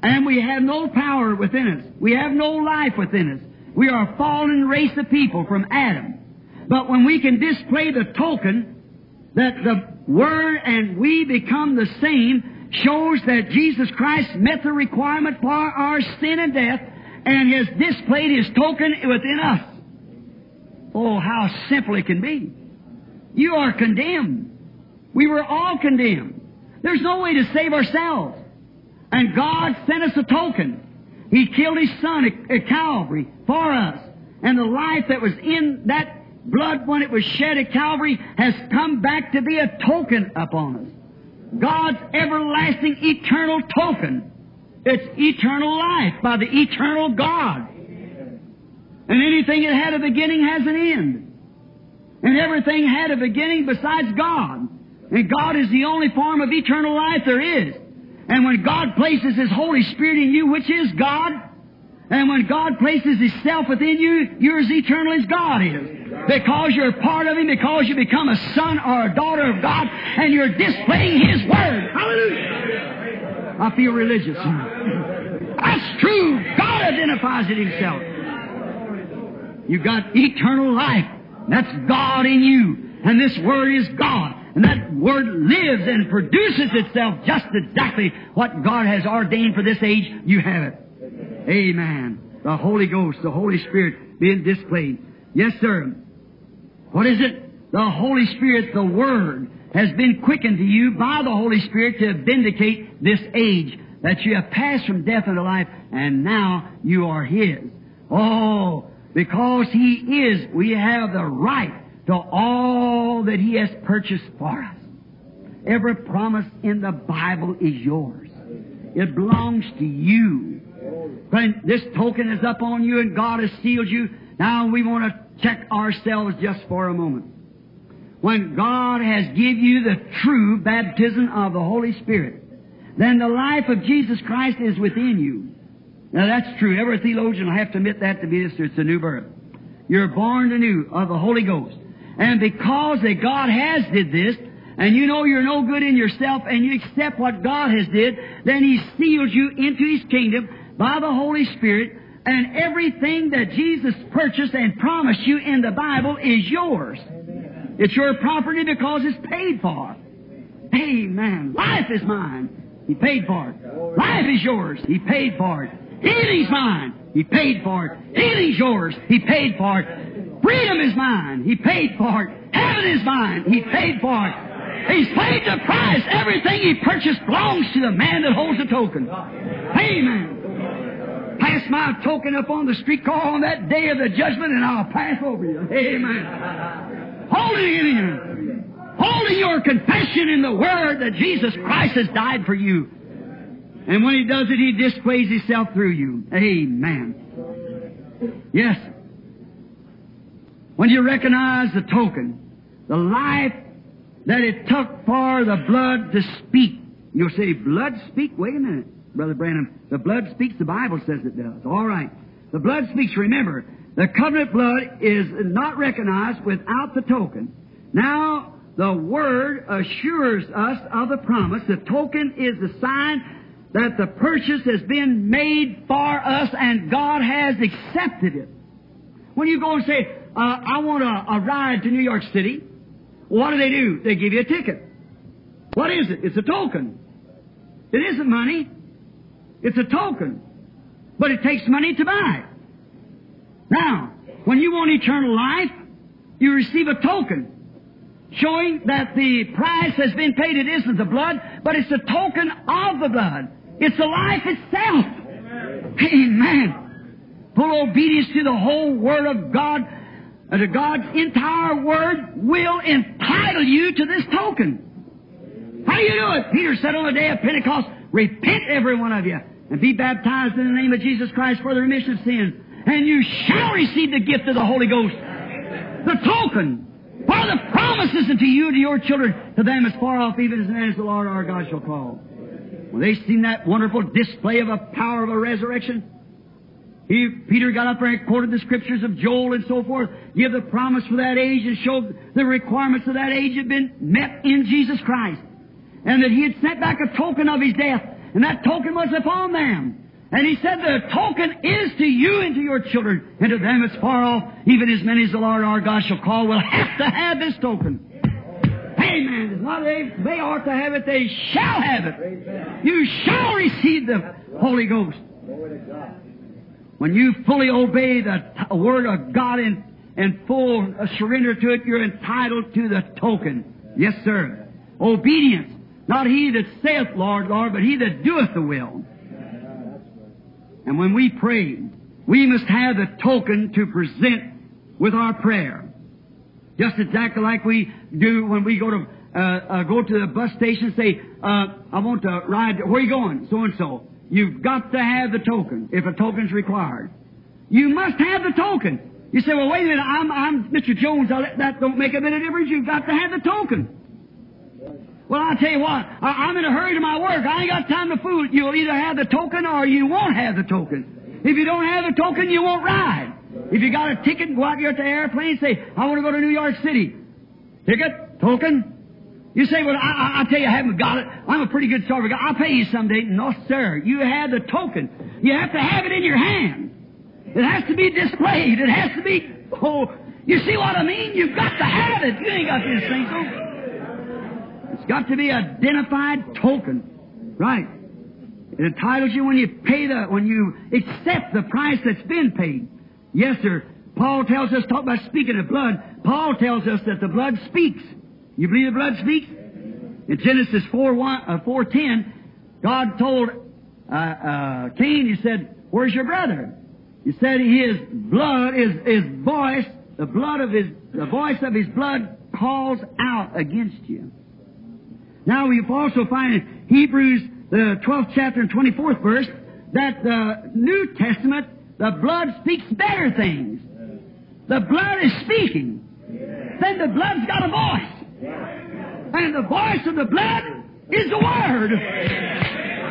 And we have no power within us. We have no life within us. We are a fallen race of people from Adam. But when we can display the token that the Word and we become the same, shows that Jesus Christ met the requirement for our sin and death and has displayed His token within us. Oh, how simple it can be. You are condemned. We were all condemned. There's no way to save ourselves. And God sent us a token. He killed His Son at, at Calvary for us. And the life that was in that blood when it was shed at Calvary has come back to be a token upon us. God's everlasting eternal token. It's eternal life by the eternal God. And anything that had a beginning has an end. And everything had a beginning besides God. And God is the only form of eternal life there is. And when God places His Holy Spirit in you, which is God, and when God places Himself within you, you're as eternal as God is. Because you're part of Him, because you become a son or a daughter of God, and you're displaying His Word. Hallelujah! I feel religious. That's true. God identifies it Himself. You've got eternal life. That's God in you. And this Word is God. And that Word lives and produces itself just exactly what God has ordained for this age. You have it. Amen. The Holy Ghost, the Holy Spirit being displayed. Yes, sir. What is it? The Holy Spirit, the Word, has been quickened to you by the Holy Spirit to vindicate this age that you have passed from death into life and now you are His. Oh, because He is, we have the right to all that He has purchased for us. Every promise in the Bible is yours. It belongs to you. Friend, this token is up on you and God has sealed you. Now we want to check ourselves just for a moment. When God has given you the true baptism of the Holy Spirit, then the life of Jesus Christ is within you. Now that's true. Every theologian will have to admit that to be this. It's a new birth. You're born anew of the Holy Ghost. And because that God has did this, and you know you're no good in yourself, and you accept what God has did, then He seals you into His kingdom by the Holy Spirit, And everything that Jesus purchased and promised you in the Bible is yours. It's your property because it's paid for. Amen. Life is mine. He paid for it. Life is yours. He paid for it. Healing's mine. He paid for it. Healing's yours. He paid for it. Freedom is mine. He paid for it. Heaven is mine. He paid for it. He's paid the price. Everything he purchased belongs to the man that holds the token. Amen. Pass my token up on the streetcar on that day of the judgment and I'll pass over you. Amen. Holding it in. Holding your confession in the Word that Jesus Christ has died for you. And when He does it, He displays Himself through you. Amen. Yes. When you recognize the token, the life that it took for the blood to speak. You'll say, blood speak? Wait a minute. Brother Branham. The blood speaks, the Bible says it does. All right. The blood speaks. Remember, the covenant blood is not recognized without the token. Now, the Word assures us of the promise. The token is the sign that the purchase has been made for us and God has accepted it. When you go and say, uh, I want a, a ride to New York City, what do they do? They give you a ticket. What is it? It's a token. It isn't money. It's a token. But it takes money to buy. Now, when you want eternal life, you receive a token showing that the price has been paid. It isn't the blood, but it's a token of the blood. It's the life itself. Amen. Full obedience to the whole Word of God, uh, to God's entire Word, will entitle you to this token. How do you do it? Peter said on the day of Pentecost, Repent, every one of you, and be baptized in the name of Jesus Christ for the remission of sins, and you shall receive the gift of the Holy Ghost. The token. For the promises unto you to your children, to them as far off even as as the Lord our God shall call. When they seen that wonderful display of a power of a resurrection, he, Peter got up there and quoted the scriptures of Joel and so forth, give the promise for that age and showed the requirements of that age had been met in Jesus Christ and that he had sent back a token of his death, and that token was upon them. And he said, The token is to you and to your children, and to them as far off, even as many as the Lord our God shall call, will have to have this token. Amen. Not they, ought to have it, they shall have it. You shall receive the Holy Ghost. When you fully obey the Word of God and full uh, surrender to it, you're entitled to the token. Yes, sir. Obedience. Not he that saith, Lord, Lord, but he that doeth the will. And when we pray, we must have the token to present with our prayer. Just exactly like we do when we go to uh, uh, go to the bus station. Say, uh, I want to ride. Where are you going? So and so. You've got to have the token if a token's required. You must have the token. You say, well, wait a minute. I'm, I'm Mr. Jones. that don't make a bit of difference. You've got to have the token. Well, I'll tell you what, I, am in a hurry to my work. I ain't got time to fool. You'll either have the token or you won't have the token. If you don't have the token, you won't ride. If you got a ticket, go out here at the airplane and say, I want to go to New York City. Ticket? Token? You say, well, I, I, I tell you, I haven't got it. I'm a pretty good server. I'll pay you someday. No, sir. You have the token. You have to have it in your hand. It has to be displayed. It has to be, oh, you see what I mean? You've got to have it. You ain't got this thing, got to be identified token. Right. It entitles you when you pay the, when you accept the price that's been paid. Yes, sir. Paul tells us, talk about speaking of blood, Paul tells us that the blood speaks. You believe the blood speaks? In Genesis 4, 1, uh, 4.10, God told uh, uh, Cain, he said, where's your brother? He said his blood, is his voice, the blood of his, the voice of his blood calls out against you. Now we also find in Hebrews, the 12th chapter and 24th verse, that the New Testament, the blood speaks better things. The blood is speaking. Then the blood's got a voice. And the voice of the blood is the Word.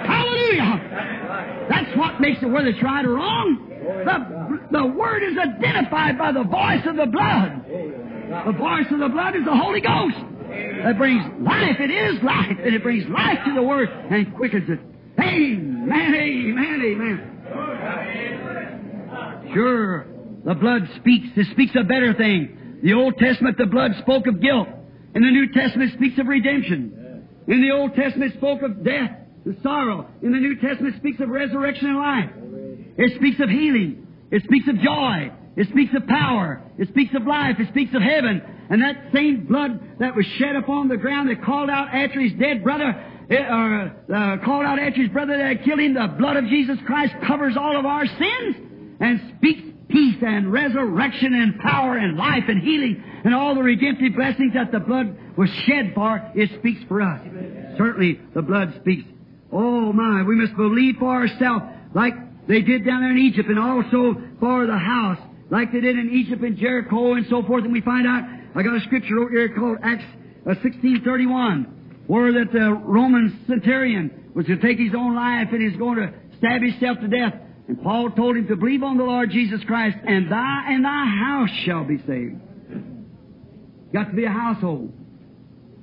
Hallelujah. That's what makes it whether it's right or wrong. The, the Word is identified by the voice of the blood. The voice of the blood is the Holy Ghost that brings life. It is life, and it brings life to the Word and quickens it. Amen, amen, amen. Sure, the blood speaks. It speaks a better thing. The Old Testament, the blood spoke of guilt. In the New Testament, speaks of redemption. In the Old Testament, it spoke of death and sorrow. In the New Testament, it speaks of resurrection and life. It speaks of healing. It speaks of joy. It speaks of power. It speaks of life. It speaks of heaven. And that same blood that was shed upon the ground that called out after his dead brother, eh, or uh, called out after his brother that killed him, the blood of Jesus Christ covers all of our sins and speaks peace and resurrection and power and life and healing and all the redemptive blessings that the blood was shed for, it speaks for us. Certainly the blood speaks. Oh my, we must believe for ourselves like they did down there in Egypt and also for the house like they did in Egypt and Jericho and so forth. And we find out, I got a scripture over here called Acts uh, 1631, where that the Roman centurion was to take his own life and he's going to stab himself to death. And Paul told him to believe on the Lord Jesus Christ, and thy and thy house shall be saved. Got to be a household.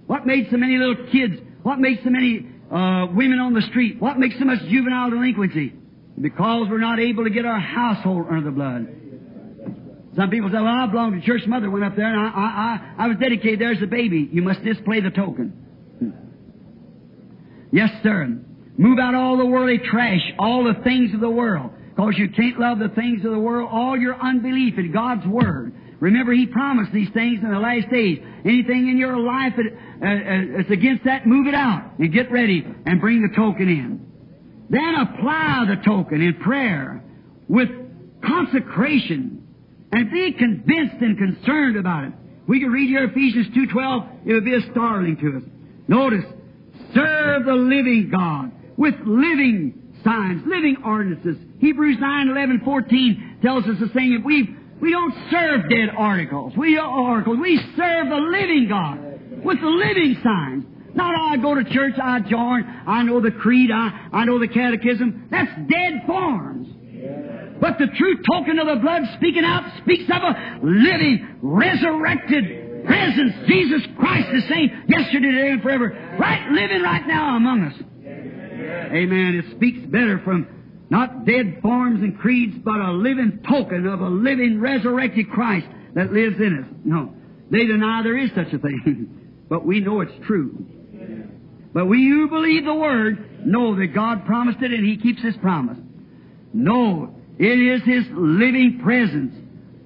What made so many little kids? What makes so many uh, women on the street? What makes so much juvenile delinquency? Because we're not able to get our household under the blood. Some people say, well, I belong to church. Mother went up there and I, I, I, I was dedicated there as a baby. You must display the token. Yes, sir. Move out all the worldly trash, all the things of the world. Because you can't love the things of the world, all your unbelief in God's Word. Remember, He promised these things in the last days. Anything in your life that, uh, uh, that's against that, move it out and get ready and bring the token in. Then apply the token in prayer with consecration and be convinced and concerned about it. We can read here Ephesians 2.12, it would be a startling to us. Notice, serve the living God with living signs, living ordinances. Hebrews 9, 11, 14 tells us the same. If we we don't serve dead articles. We are oracles. We serve the living God with the living signs. Not I go to church, I join, I know the creed, I, I know the catechism. That's dead forms. But the true token of the blood speaking out speaks of a living, resurrected presence. Jesus Christ the same yesterday, today, and forever. Right, living right now among us. Amen. It speaks better from not dead forms and creeds, but a living token of a living, resurrected Christ that lives in us. No. They deny there is such a thing. but we know it's true. But we who believe the Word know that God promised it and He keeps His promise. No, it is His living presence.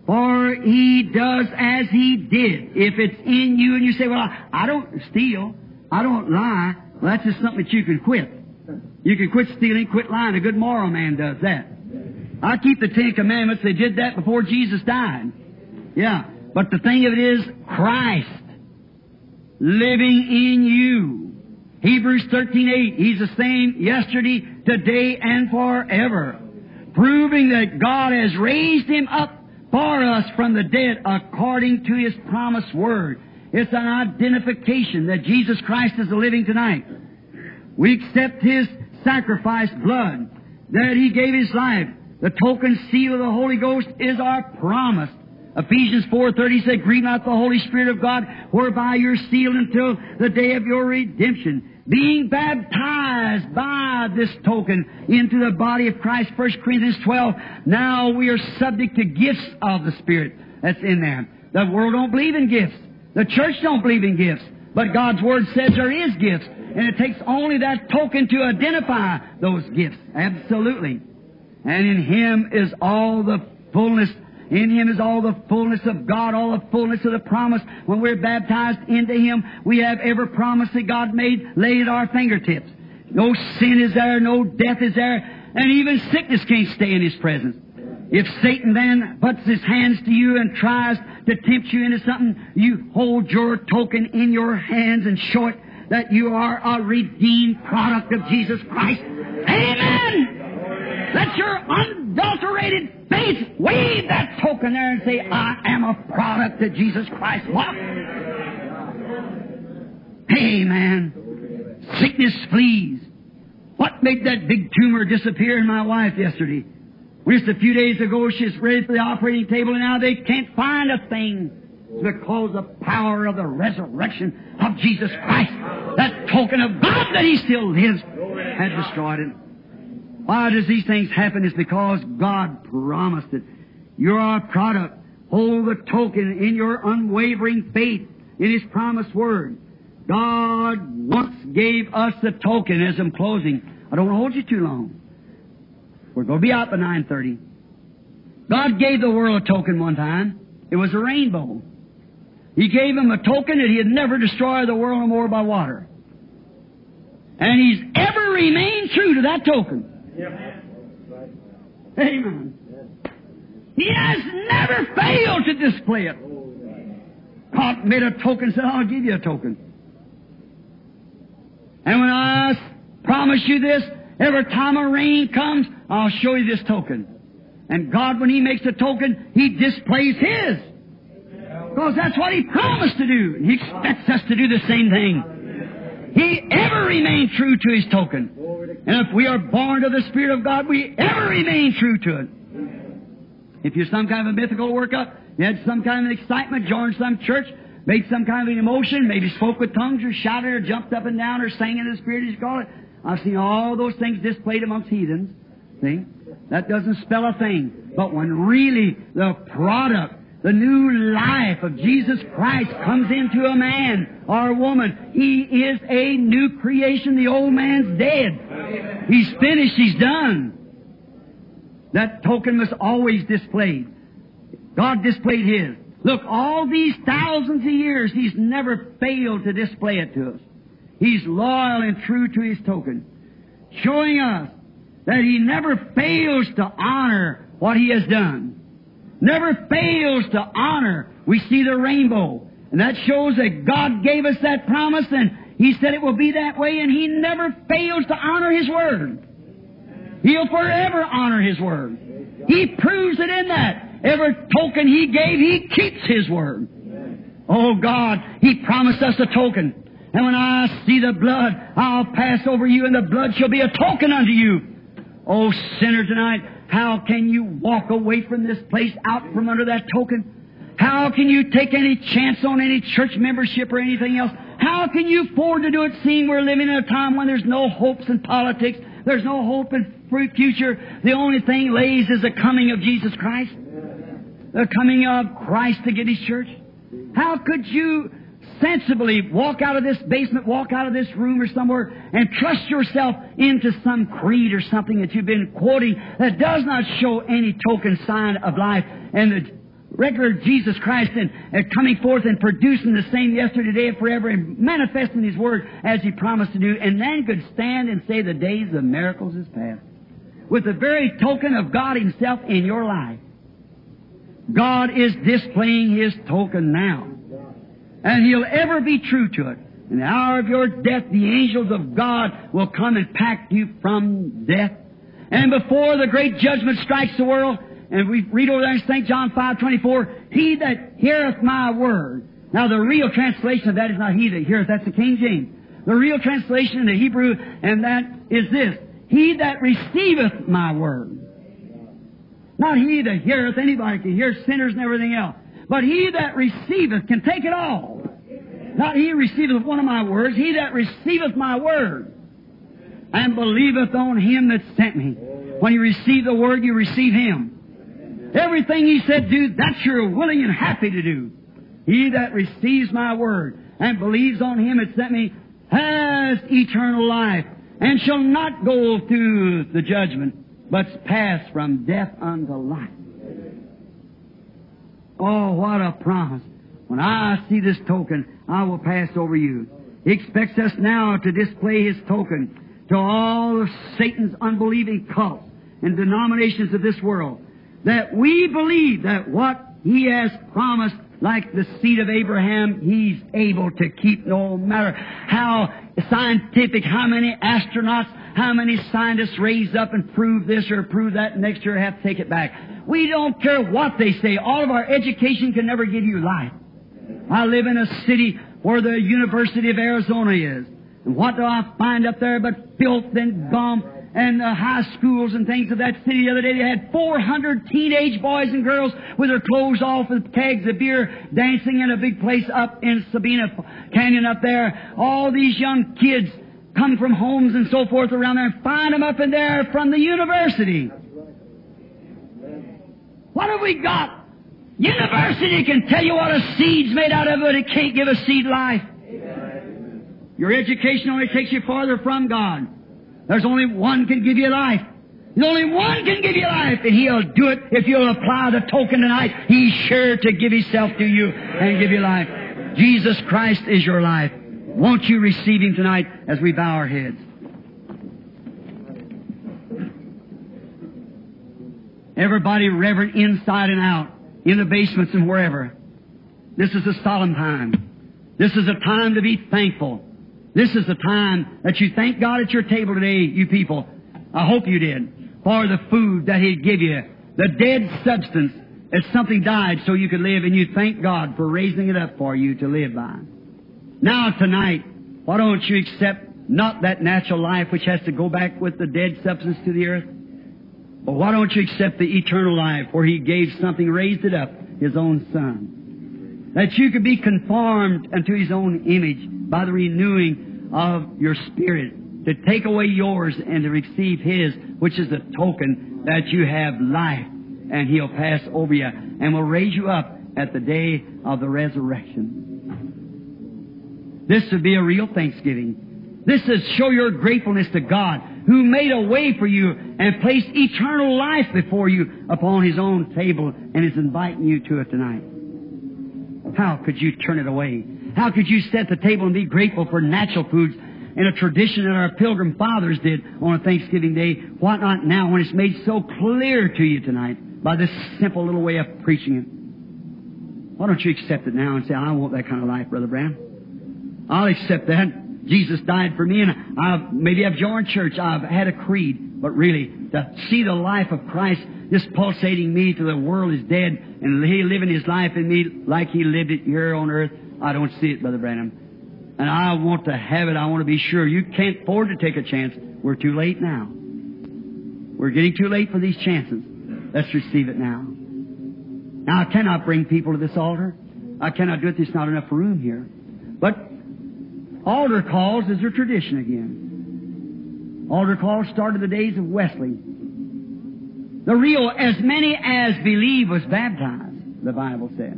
For He does as He did. If it's in you and you say, well, I don't steal, I don't lie, well, that's just something that you can quit. You can quit stealing, quit lying. A good moral man does that. I keep the Ten Commandments. They did that before Jesus died. Yeah. But the thing of it is, Christ living in you. Hebrews 13:8. He's the same yesterday, today, and forever, proving that God has raised him up for us from the dead according to his promised word. It's an identification that Jesus Christ is living tonight. We accept his sacrificed blood, that he gave his life. The token seal of the Holy Ghost is our promise. Ephesians 4.30 said, Grieve not the Holy Spirit of God, whereby you're sealed until the day of your redemption. Being baptized by this token into the body of Christ, 1 Corinthians 12. Now we are subject to gifts of the Spirit that's in there. The world don't believe in gifts. The church don't believe in gifts. But God's Word says there is gifts. And it takes only that token to identify those gifts. Absolutely. And in Him is all the fullness in Him is all the fullness of God, all the fullness of the promise. When we're baptized into Him, we have every promise that God made laid at our fingertips. No sin is there, no death is there, and even sickness can't stay in His presence. If Satan then puts his hands to you and tries to tempt you into something, you hold your token in your hands and show it that you are a redeemed product of Jesus Christ. Amen! Let your unadulterated faith wave that token there and say, I am a product of Jesus Christ. What? Amen. Sickness flees. What made that big tumor disappear in my wife yesterday? Just a few days ago, she's ready for the operating table, and now they can't find a thing. It's because the power of the resurrection of Jesus Christ, that token of God that He still lives, had destroyed it. Why does these things happen? It's because God promised it. You're our product. Hold the token in your unwavering faith in His promised word. God once gave us the token as I'm closing. I don't want to hold you too long. We're going to be out by 9.30. God gave the world a token one time. It was a rainbow. He gave him a token that he'd never destroy the world no more by water. And he's ever remained true to that token. Amen. He has never failed to display it. God made a token, said, I'll give you a token. And when I promise you this, every time a rain comes, I'll show you this token. And God, when He makes a token, He displays His. Because that's what He promised to do. And He expects us to do the same thing. He ever remained true to His token. And if we are born of the Spirit of God, we ever remain true to it. If you're some kind of a mythical workup, you had some kind of an excitement, joined some church, made some kind of an emotion, maybe spoke with tongues or shouted or jumped up and down or sang in the Spirit, as you call it. I've seen all those things displayed amongst heathens. See? That doesn't spell a thing. But when really the product, the new life of Jesus Christ comes into a man or a woman, he is a new creation. The old man's dead. He's finished. He's done. That token was always displayed. God displayed His. Look, all these thousands of years, He's never failed to display it to us. He's loyal and true to His token, showing us that He never fails to honor what He has done. Never fails to honor. We see the rainbow. And that shows that God gave us that promise and He said it will be that way and He never fails to honor His word. He'll forever honor His word. He proves it in that. Every token He gave, He keeps His word. Oh God, He promised us a token. And when I see the blood, I'll pass over you and the blood shall be a token unto you. Oh sinner tonight, how can you walk away from this place out from under that token? How can you take any chance on any church membership or anything else? How can you afford to do it seeing we're living in a time when there's no hopes in politics, there's no hope in future. The only thing lays is the coming of Jesus Christ. The coming of Christ to get His church. How could you sensibly walk out of this basement, walk out of this room or somewhere and trust yourself into some creed or something that you've been quoting that does not show any token sign of life and the regular Jesus Christ and, and coming forth and producing the same yesterday, today, and forever and manifesting His Word as He promised to do and then could stand and say the days of miracles is past with the very token of God Himself in your life. God is displaying His token now. And He'll ever be true to it. In the hour of your death, the angels of God will come and pack you from death. And before the great judgment strikes the world, and we read over there in St. John 5, 24, He that heareth my word. Now the real translation of that is not he that heareth, that's the King James. The real translation in the Hebrew, and that is this. He that receiveth my word. Not he that heareth, anybody can hear sinners and everything else. But he that receiveth can take it all. Not he receiveth one of my words, he that receiveth my word and believeth on him that sent me. When you receive the word, you receive him. Everything he said do, that you're willing and happy to do. He that receives my word and believes on him that sent me has eternal life and shall not go through the judgment, but pass from death unto life. Oh, what a promise. When I see this token, I will pass over you. He expects us now to display His token to all of Satan's unbelieving cults and denominations of this world. That we believe that what He has promised like the seed of Abraham, he's able to keep no matter how scientific, how many astronauts, how many scientists raise up and prove this or prove that, next year have to take it back. We don't care what they say. All of our education can never give you life. I live in a city where the University of Arizona is. And what do I find up there but filth and gum and uh, high schools and things of that city the other day. They had 400 teenage boys and girls with their clothes off with kegs of beer dancing in a big place up in Sabino Canyon up there. All these young kids come from homes and so forth around there and find them up in there from the university. What have we got? University can tell you what a seed's made out of, but it can't give a seed life. Your education only takes you farther from God. There's only one can give you life. There's only one can give you life, and He'll do it if you'll apply the token tonight. He's sure to give Himself to you and give you life. Jesus Christ is your life. Won't you receive Him tonight as we bow our heads? Everybody reverent inside and out, in the basements and wherever. This is a solemn time. This is a time to be thankful. This is the time that you thank God at your table today, you people. I hope you did. For the food that He'd give you. The dead substance that something died so you could live and you thank God for raising it up for you to live by. Now tonight, why don't you accept not that natural life which has to go back with the dead substance to the earth? But why don't you accept the eternal life where He gave something, raised it up, His own Son? That you could be conformed unto His own image by the renewing of your spirit to take away yours and to receive His, which is the token that you have life and He'll pass over you and will raise you up at the day of the resurrection. This would be a real thanksgiving. This is show your gratefulness to God who made a way for you and placed eternal life before you upon His own table and is inviting you to it tonight. How could you turn it away? How could you set the table and be grateful for natural foods in a tradition that our pilgrim fathers did on a Thanksgiving day? Why not now when it's made so clear to you tonight by this simple little way of preaching it? Why don't you accept it now and say, I want that kind of life, Brother Branham? I'll accept that. Jesus died for me, and I've, maybe I've joined church, I've had a creed, but really, to see the life of Christ just pulsating me to the world is dead, and He living His life in me like He lived it here on earth, I don't see it, Brother Branham. And I want to have it, I want to be sure. You can't afford to take a chance. We're too late now. We're getting too late for these chances. Let's receive it now. Now, I cannot bring people to this altar. I cannot do it. There's not enough room here. But altar calls is a tradition again. Altar calls started the days of Wesley. The real, as many as believe was baptized, the Bible says.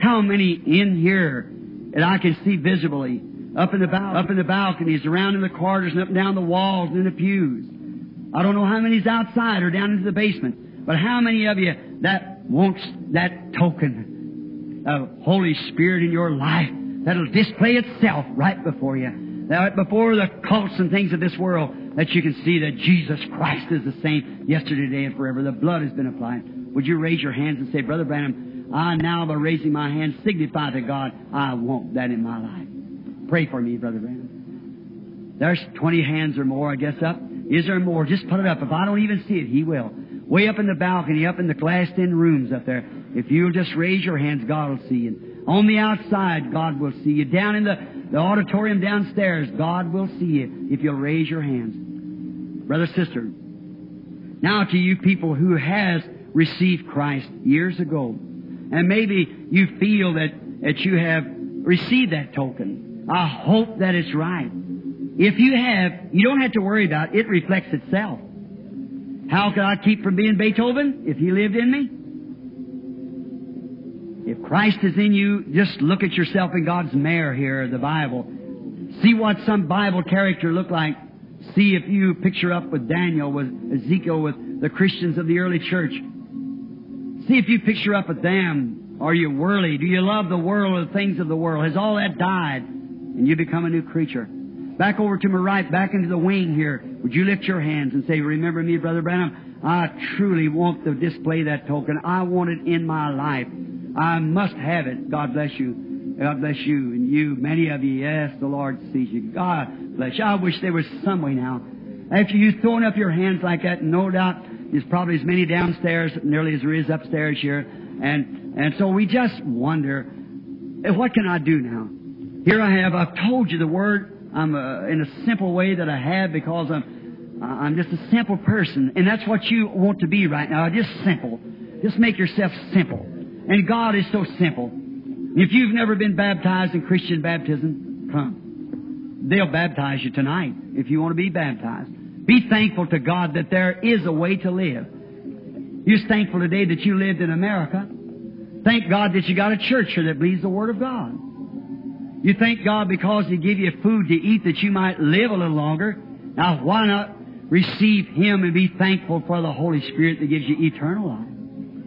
How many in here that I can see visibly, up in the bal- up in the balconies, around in the corridors, and up and down the walls, and in the pews. I don't know how many's outside or down into the basement, but how many of you that wants that token of Holy Spirit in your life that'll display itself right before you, right before the cults and things of this world, that you can see that Jesus Christ is the same yesterday, today, and forever. The blood has been applied. Would you raise your hands and say, Brother Branham, I now by raising my hand, signify to God, I want that in my life. Pray for me, Brother Branham. There's 20 hands or more, I guess, up. Is there more? Just put it up. If I don't even see it, He will. Way up in the balcony, up in the glassed in rooms up there. If you'll just raise your hands, God will see you. On the outside, God will see you. Down in the, the auditorium downstairs, God will see you if you'll raise your hands. Brother, sister, now to you people who has received Christ years ago, and maybe you feel that, that you have received that token. I hope that it's right. If you have, you don't have to worry about it. It reflects itself. How could I keep from being Beethoven if he lived in me? If Christ is in you, just look at yourself in God's mirror here, the Bible. See what some Bible character looked like. See if you picture up with Daniel, with Ezekiel, with the Christians of the early church. See if you picture up with them. Are you worldly? Do you love the world or the things of the world? Has all that died and you become a new creature? Back over to my right, back into the wing here. Would you lift your hands and say, Remember me, Brother Branham? I truly want to display that token. I want it in my life. I must have it. God bless you. God bless you. And you, many of you, yes, the Lord sees you. God bless you. I wish there was some way now. After you throwing up your hands like that, no doubt there's probably as many downstairs nearly as there is upstairs here. And, and so we just wonder, what can I do now? Here I have, I've told you the word. I'm uh, in a simple way that I have because I'm, I'm just a simple person. And that's what you want to be right now. Just simple. Just make yourself simple. And God is so simple. If you've never been baptized in Christian baptism, come. They'll baptize you tonight if you want to be baptized. Be thankful to God that there is a way to live. You're thankful today that you lived in America. Thank God that you got a church here that believes the Word of God. You thank God because He gave you food to eat that you might live a little longer. Now, why not receive Him and be thankful for the Holy Spirit that gives you eternal life?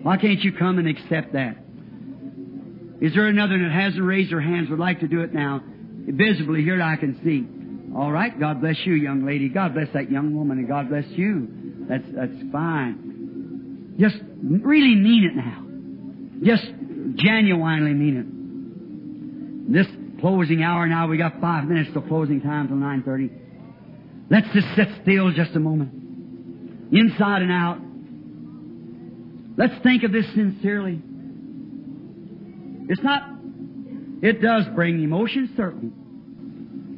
Why can't you come and accept that? Is there another that hasn't raised their hands would like to do it now? Visibly here I can see. All right, God bless you, young lady. God bless that young woman, and God bless you. That's that's fine. Just really mean it now. Just genuinely mean it. This closing hour now, we got five minutes till closing time till nine thirty. Let's just sit still just a moment. Inside and out. Let's think of this sincerely. It's not, it does bring emotion, certainly.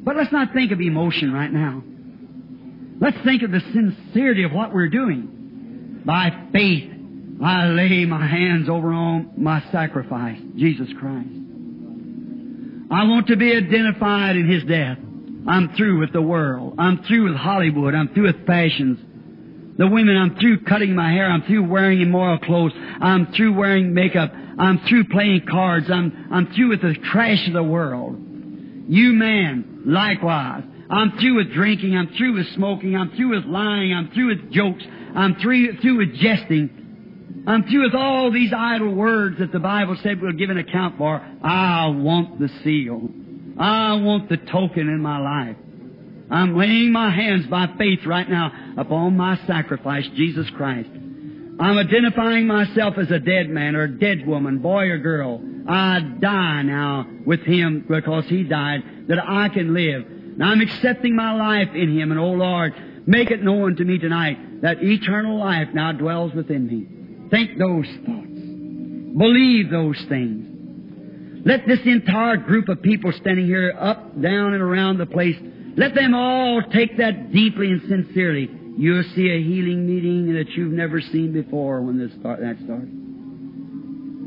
But let's not think of emotion right now. Let's think of the sincerity of what we're doing. By faith, I lay my hands over on my sacrifice, Jesus Christ. I want to be identified in His death. I'm through with the world. I'm through with Hollywood. I'm through with fashions. The women, I'm through cutting my hair. I'm through wearing immoral clothes. I'm through wearing makeup. I'm through playing cards. I'm, I'm through with the trash of the world. You man, likewise. I'm through with drinking. I'm through with smoking. I'm through with lying. I'm through with jokes. I'm through, through with jesting. I'm through with all these idle words that the Bible said we'll give an account for. I want the seal. I want the token in my life. I'm laying my hands by faith right now upon my sacrifice, Jesus Christ. I'm identifying myself as a dead man or a dead woman, boy or girl. I die now with Him because He died that I can live. Now I'm accepting my life in Him and oh Lord, make it known to me tonight that eternal life now dwells within me. Think those thoughts. Believe those things. Let this entire group of people standing here up, down, and around the place, let them all take that deeply and sincerely. You'll see a healing meeting that you've never seen before when this start, that starts.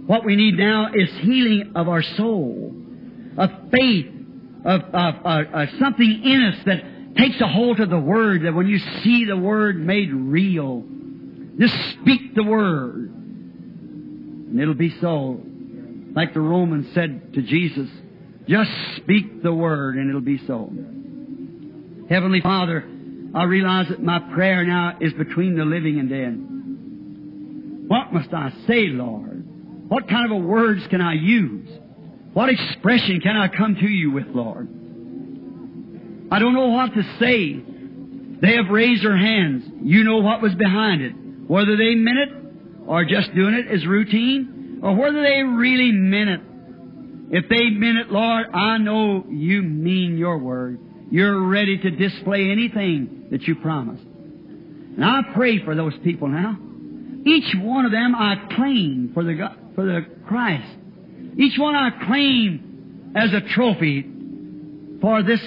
What we need now is healing of our soul, of faith, of, of, of, of something in us that takes a hold of the Word, that when you see the Word made real, just speak the Word, and it'll be so. Like the Romans said to Jesus, just speak the Word, and it'll be so. Heavenly Father, I realize that my prayer now is between the living and dead. What must I say, Lord? What kind of a words can I use? What expression can I come to you with, Lord? I don't know what to say. They have raised their hands. You know what was behind it. Whether they meant it or just doing it as routine or whether they really meant it. If they meant it, Lord, I know you mean your word. You're ready to display anything that you promised. And I pray for those people now. Each one of them I claim for the, for the Christ. Each one I claim as a trophy for this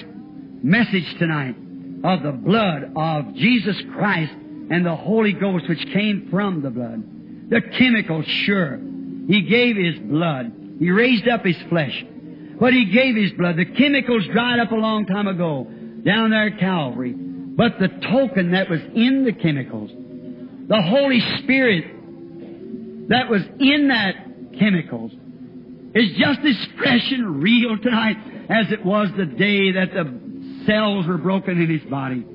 message tonight of the blood of Jesus Christ and the Holy Ghost which came from the blood. The chemical, sure. He gave His blood. He raised up His flesh. But He gave His blood. The chemicals dried up a long time ago down there at Calvary. But the token that was in the chemicals, the Holy Spirit that was in that chemicals, is just as fresh and real tonight as it was the day that the cells were broken in His body.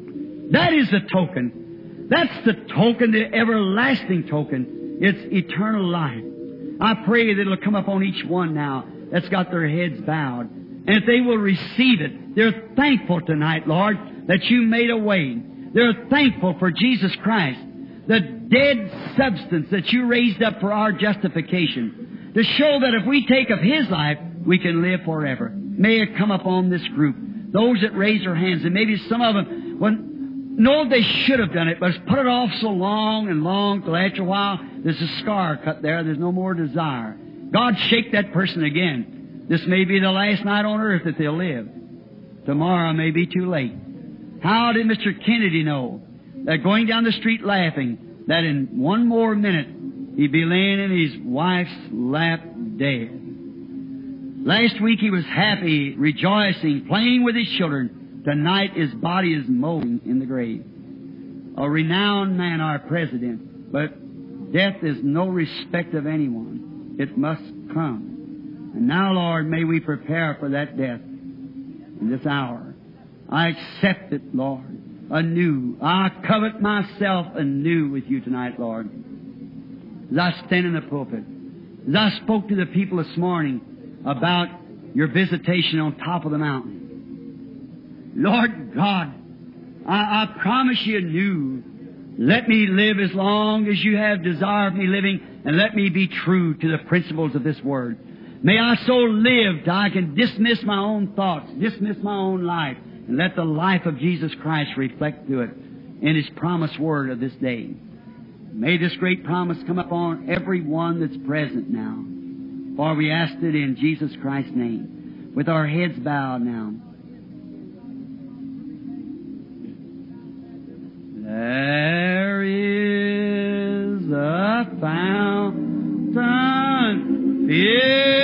That is the token. That's the token, the everlasting token. It's eternal life. I pray that it'll come upon each one now that's got their heads bowed. And if they will receive it, they're thankful tonight, Lord, that you made a way. They're thankful for Jesus Christ, the dead substance that you raised up for our justification, to show that if we take of His life, we can live forever. May it come upon this group. Those that raise their hands, and maybe some of them, when, know they should have done it, but it's put it off so long and long till after a while, there's a scar cut there, there's no more desire. God shake that person again. This may be the last night on earth that they'll live. Tomorrow may be too late. How did Mr. Kennedy know that going down the street laughing, that in one more minute he'd be laying in his wife's lap dead? Last week he was happy, rejoicing, playing with his children. Tonight his body is molding in the grave. A renowned man, our president, but Death is no respect of anyone. It must come. And now, Lord, may we prepare for that death in this hour. I accept it, Lord, anew. I covet myself anew with you tonight, Lord. As I stand in the pulpit, as I spoke to the people this morning about your visitation on top of the mountain. Lord God, I, I promise you anew, let me live as long as you have desired me living, and let me be true to the principles of this word. May I so live that I can dismiss my own thoughts, dismiss my own life, and let the life of Jesus Christ reflect through it in His promised word of this day. May this great promise come upon every one that's present now. For we ask it in Jesus Christ's name. With our heads bowed now. Is a fountain. filled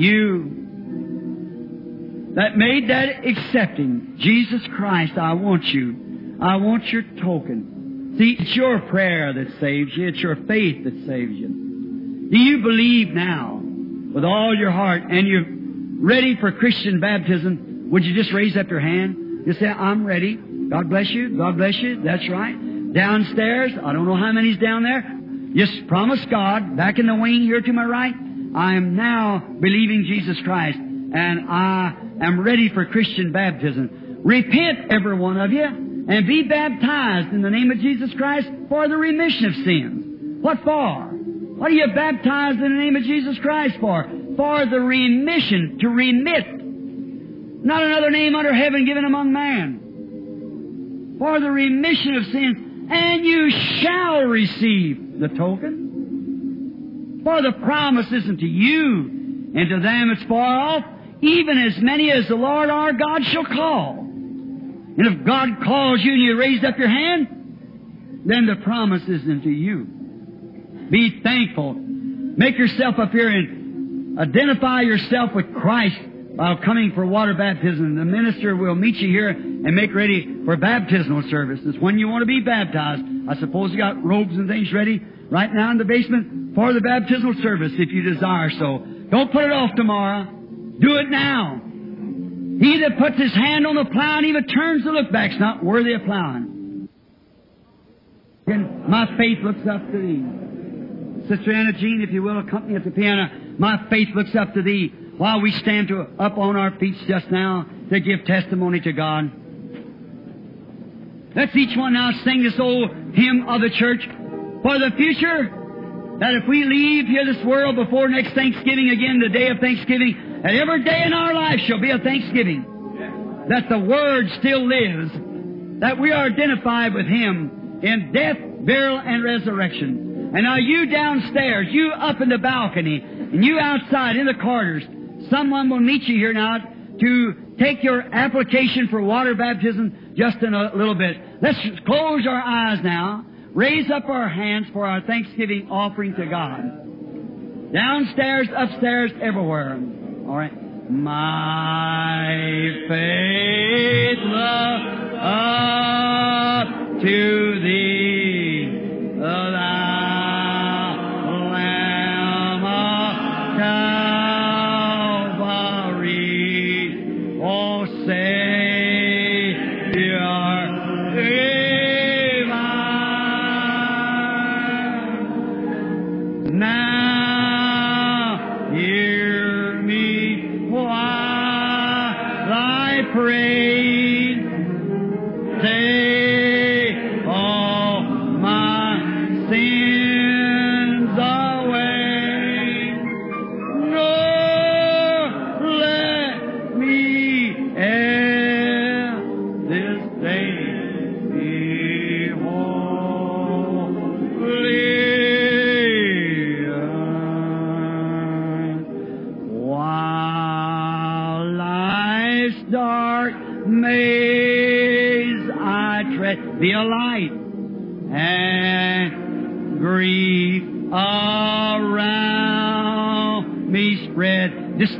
you that made that accepting, Jesus Christ, I want you. I want your token. See, it's your prayer that saves you. It's your faith that saves you. Do you believe now with all your heart and you're ready for Christian baptism? Would you just raise up your hand? Just say, I'm ready. God bless you. God bless you. That's right. Downstairs, I don't know how many's down there. Just promise God, back in the wing here to my right, I am now believing Jesus Christ and I am ready for Christian baptism. Repent, every one of you, and be baptized in the name of Jesus Christ for the remission of sins. What for? What are you baptized in the name of Jesus Christ for? For the remission, to remit. Not another name under heaven given among man. For the remission of sins. And you shall receive the token. For the promise isn't to you and to them it's far off, even as many as the Lord our God shall call. And if God calls you and you raise up your hand, then the promise isn't to you. Be thankful. Make yourself up here and identify yourself with Christ while coming for water baptism. The minister will meet you here and make ready for baptismal services. When you want to be baptized, I suppose you got robes and things ready right now in the basement for the baptismal service if you desire so. Don't put it off tomorrow. Do it now. He that puts his hand on the plow and even turns to look back is not worthy of plowing. And my faith looks up to thee. Sister Anna Jean, if you will, accompany at the piano. My faith looks up to thee while we stand to, up on our feet just now to give testimony to God. Let's each one now sing this old hymn of the church for the future. That if we leave here this world before next Thanksgiving again, the day of Thanksgiving, that every day in our life shall be a Thanksgiving. That the Word still lives. That we are identified with Him in death, burial, and resurrection. And now you downstairs, you up in the balcony, and you outside in the corridors, someone will meet you here now to take your application for water baptism just in a little bit. Let's close our eyes now. Raise up our hands for our Thanksgiving offering to God. Downstairs, upstairs, everywhere. All right. My faith look up to thee, thou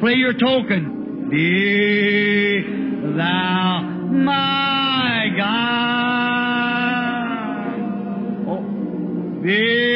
Display your token. Be thou my God. Oh, bid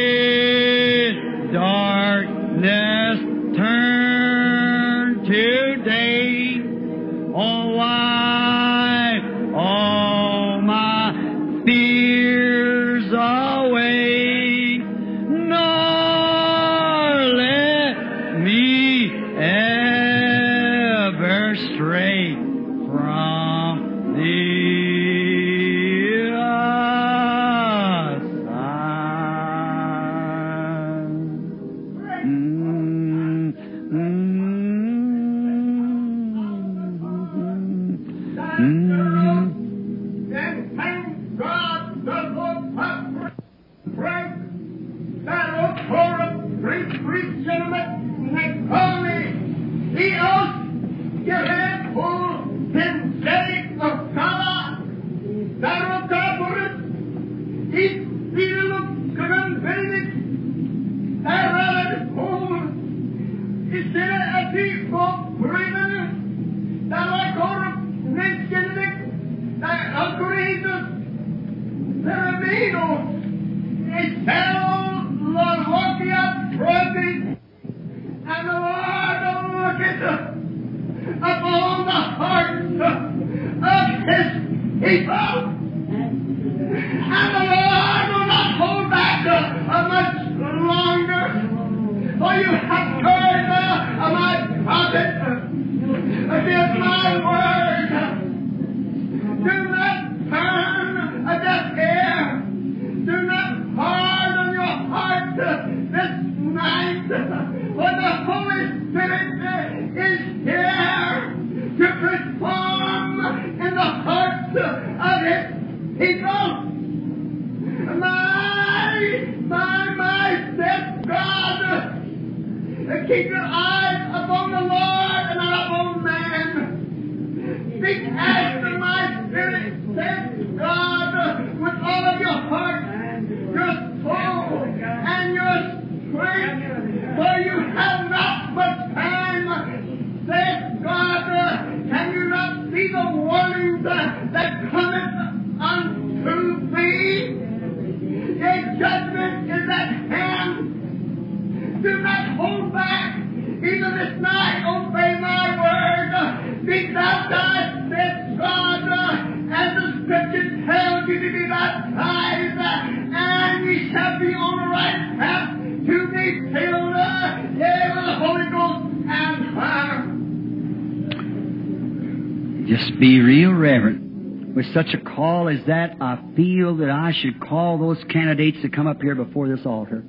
such a call as that, I feel that I should call those candidates to come up here before this altar.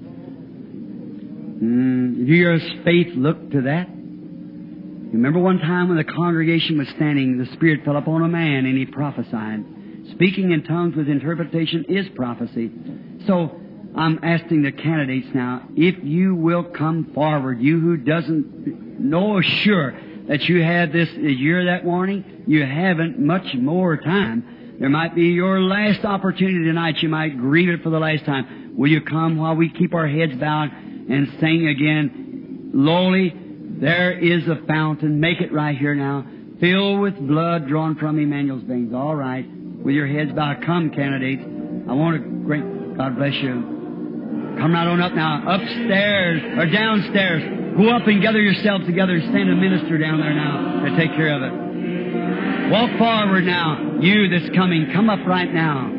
Mm, your faith look to that. You remember one time when the congregation was standing, the Spirit fell upon a man and he prophesied. Speaking in tongues with interpretation is prophecy. So I'm asking the candidates now, if you will come forward, you who doesn't know sure that you have this year that warning, you haven't much more time. There might be your last opportunity tonight. You might grieve it for the last time. Will you come while we keep our heads bowed and sing again? Lowly, there is a fountain. Make it right here now. Filled with blood drawn from Emmanuel's veins. All right. With your heads bowed. Come, candidates. I want to great, God bless you. Come right on up now. Upstairs or downstairs. Go up and gather yourselves together and a minister down there now to take care of it. Walk forward now. You that's coming, come up right now.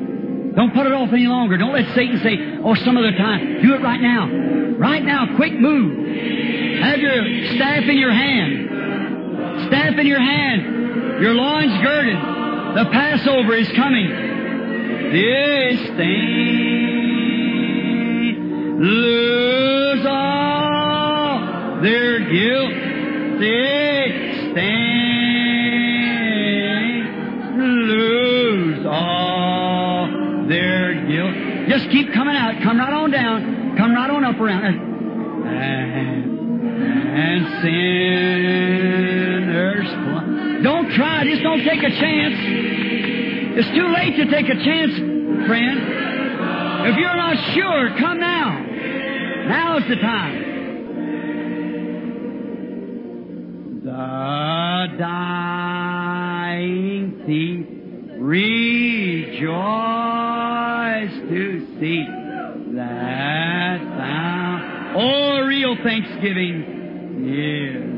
Don't put it off any longer. Don't let Satan say, oh, some other time. Do it right now. Right now. Quick move. Have your staff in your hand. Staff in your hand. Your loins girded. The Passover is coming. This thing lose all their guilt. This thing Just keep coming out. Come right on down. Come right on up around. And, and sinners. Don't try. Just don't take a chance. It's too late to take a chance, friend. If you're not sure, come now. Now's the time. The dying thief rejoice to see that found. Oh, real thanksgiving is.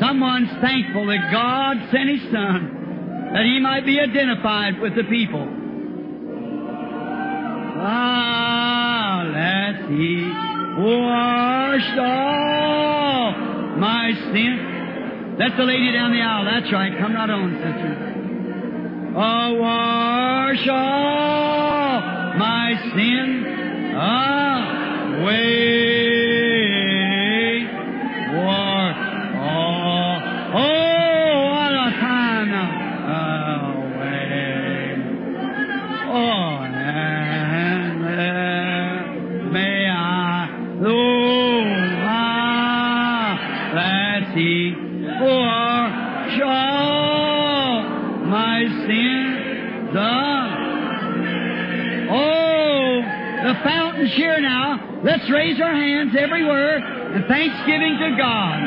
Someone's thankful that God sent His Son that He might be identified with the people. Ah, let He wash all my sin. That's the lady down the aisle. That's right. Come right on, sister. Oh, wash all my sin away. Here now. Let's raise our hands everywhere and thanksgiving to God.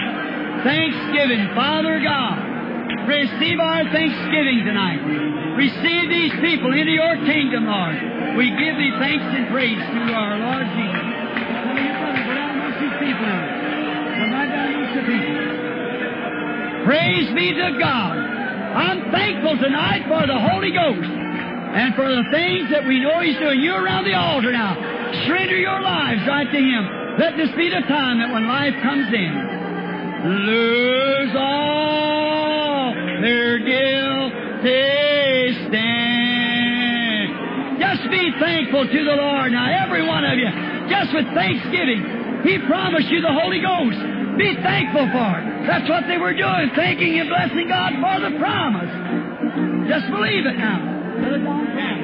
Thanksgiving, Father God. Receive our thanksgiving tonight. Receive these people into your kingdom, Lord. We give thee thanks and praise through our Lord Jesus. Praise be to God. I'm thankful tonight for the Holy Ghost and for the things that we know He's doing. You're around the altar now. Surrender your lives right to Him. Let this be the time that when life comes in, lose all their guilty stand. Just be thankful to the Lord now, every one of you. Just with thanksgiving. He promised you the Holy Ghost. Be thankful for it. That's what they were doing, thanking and blessing God for the promise. Just believe it now. Brother Don Campbell.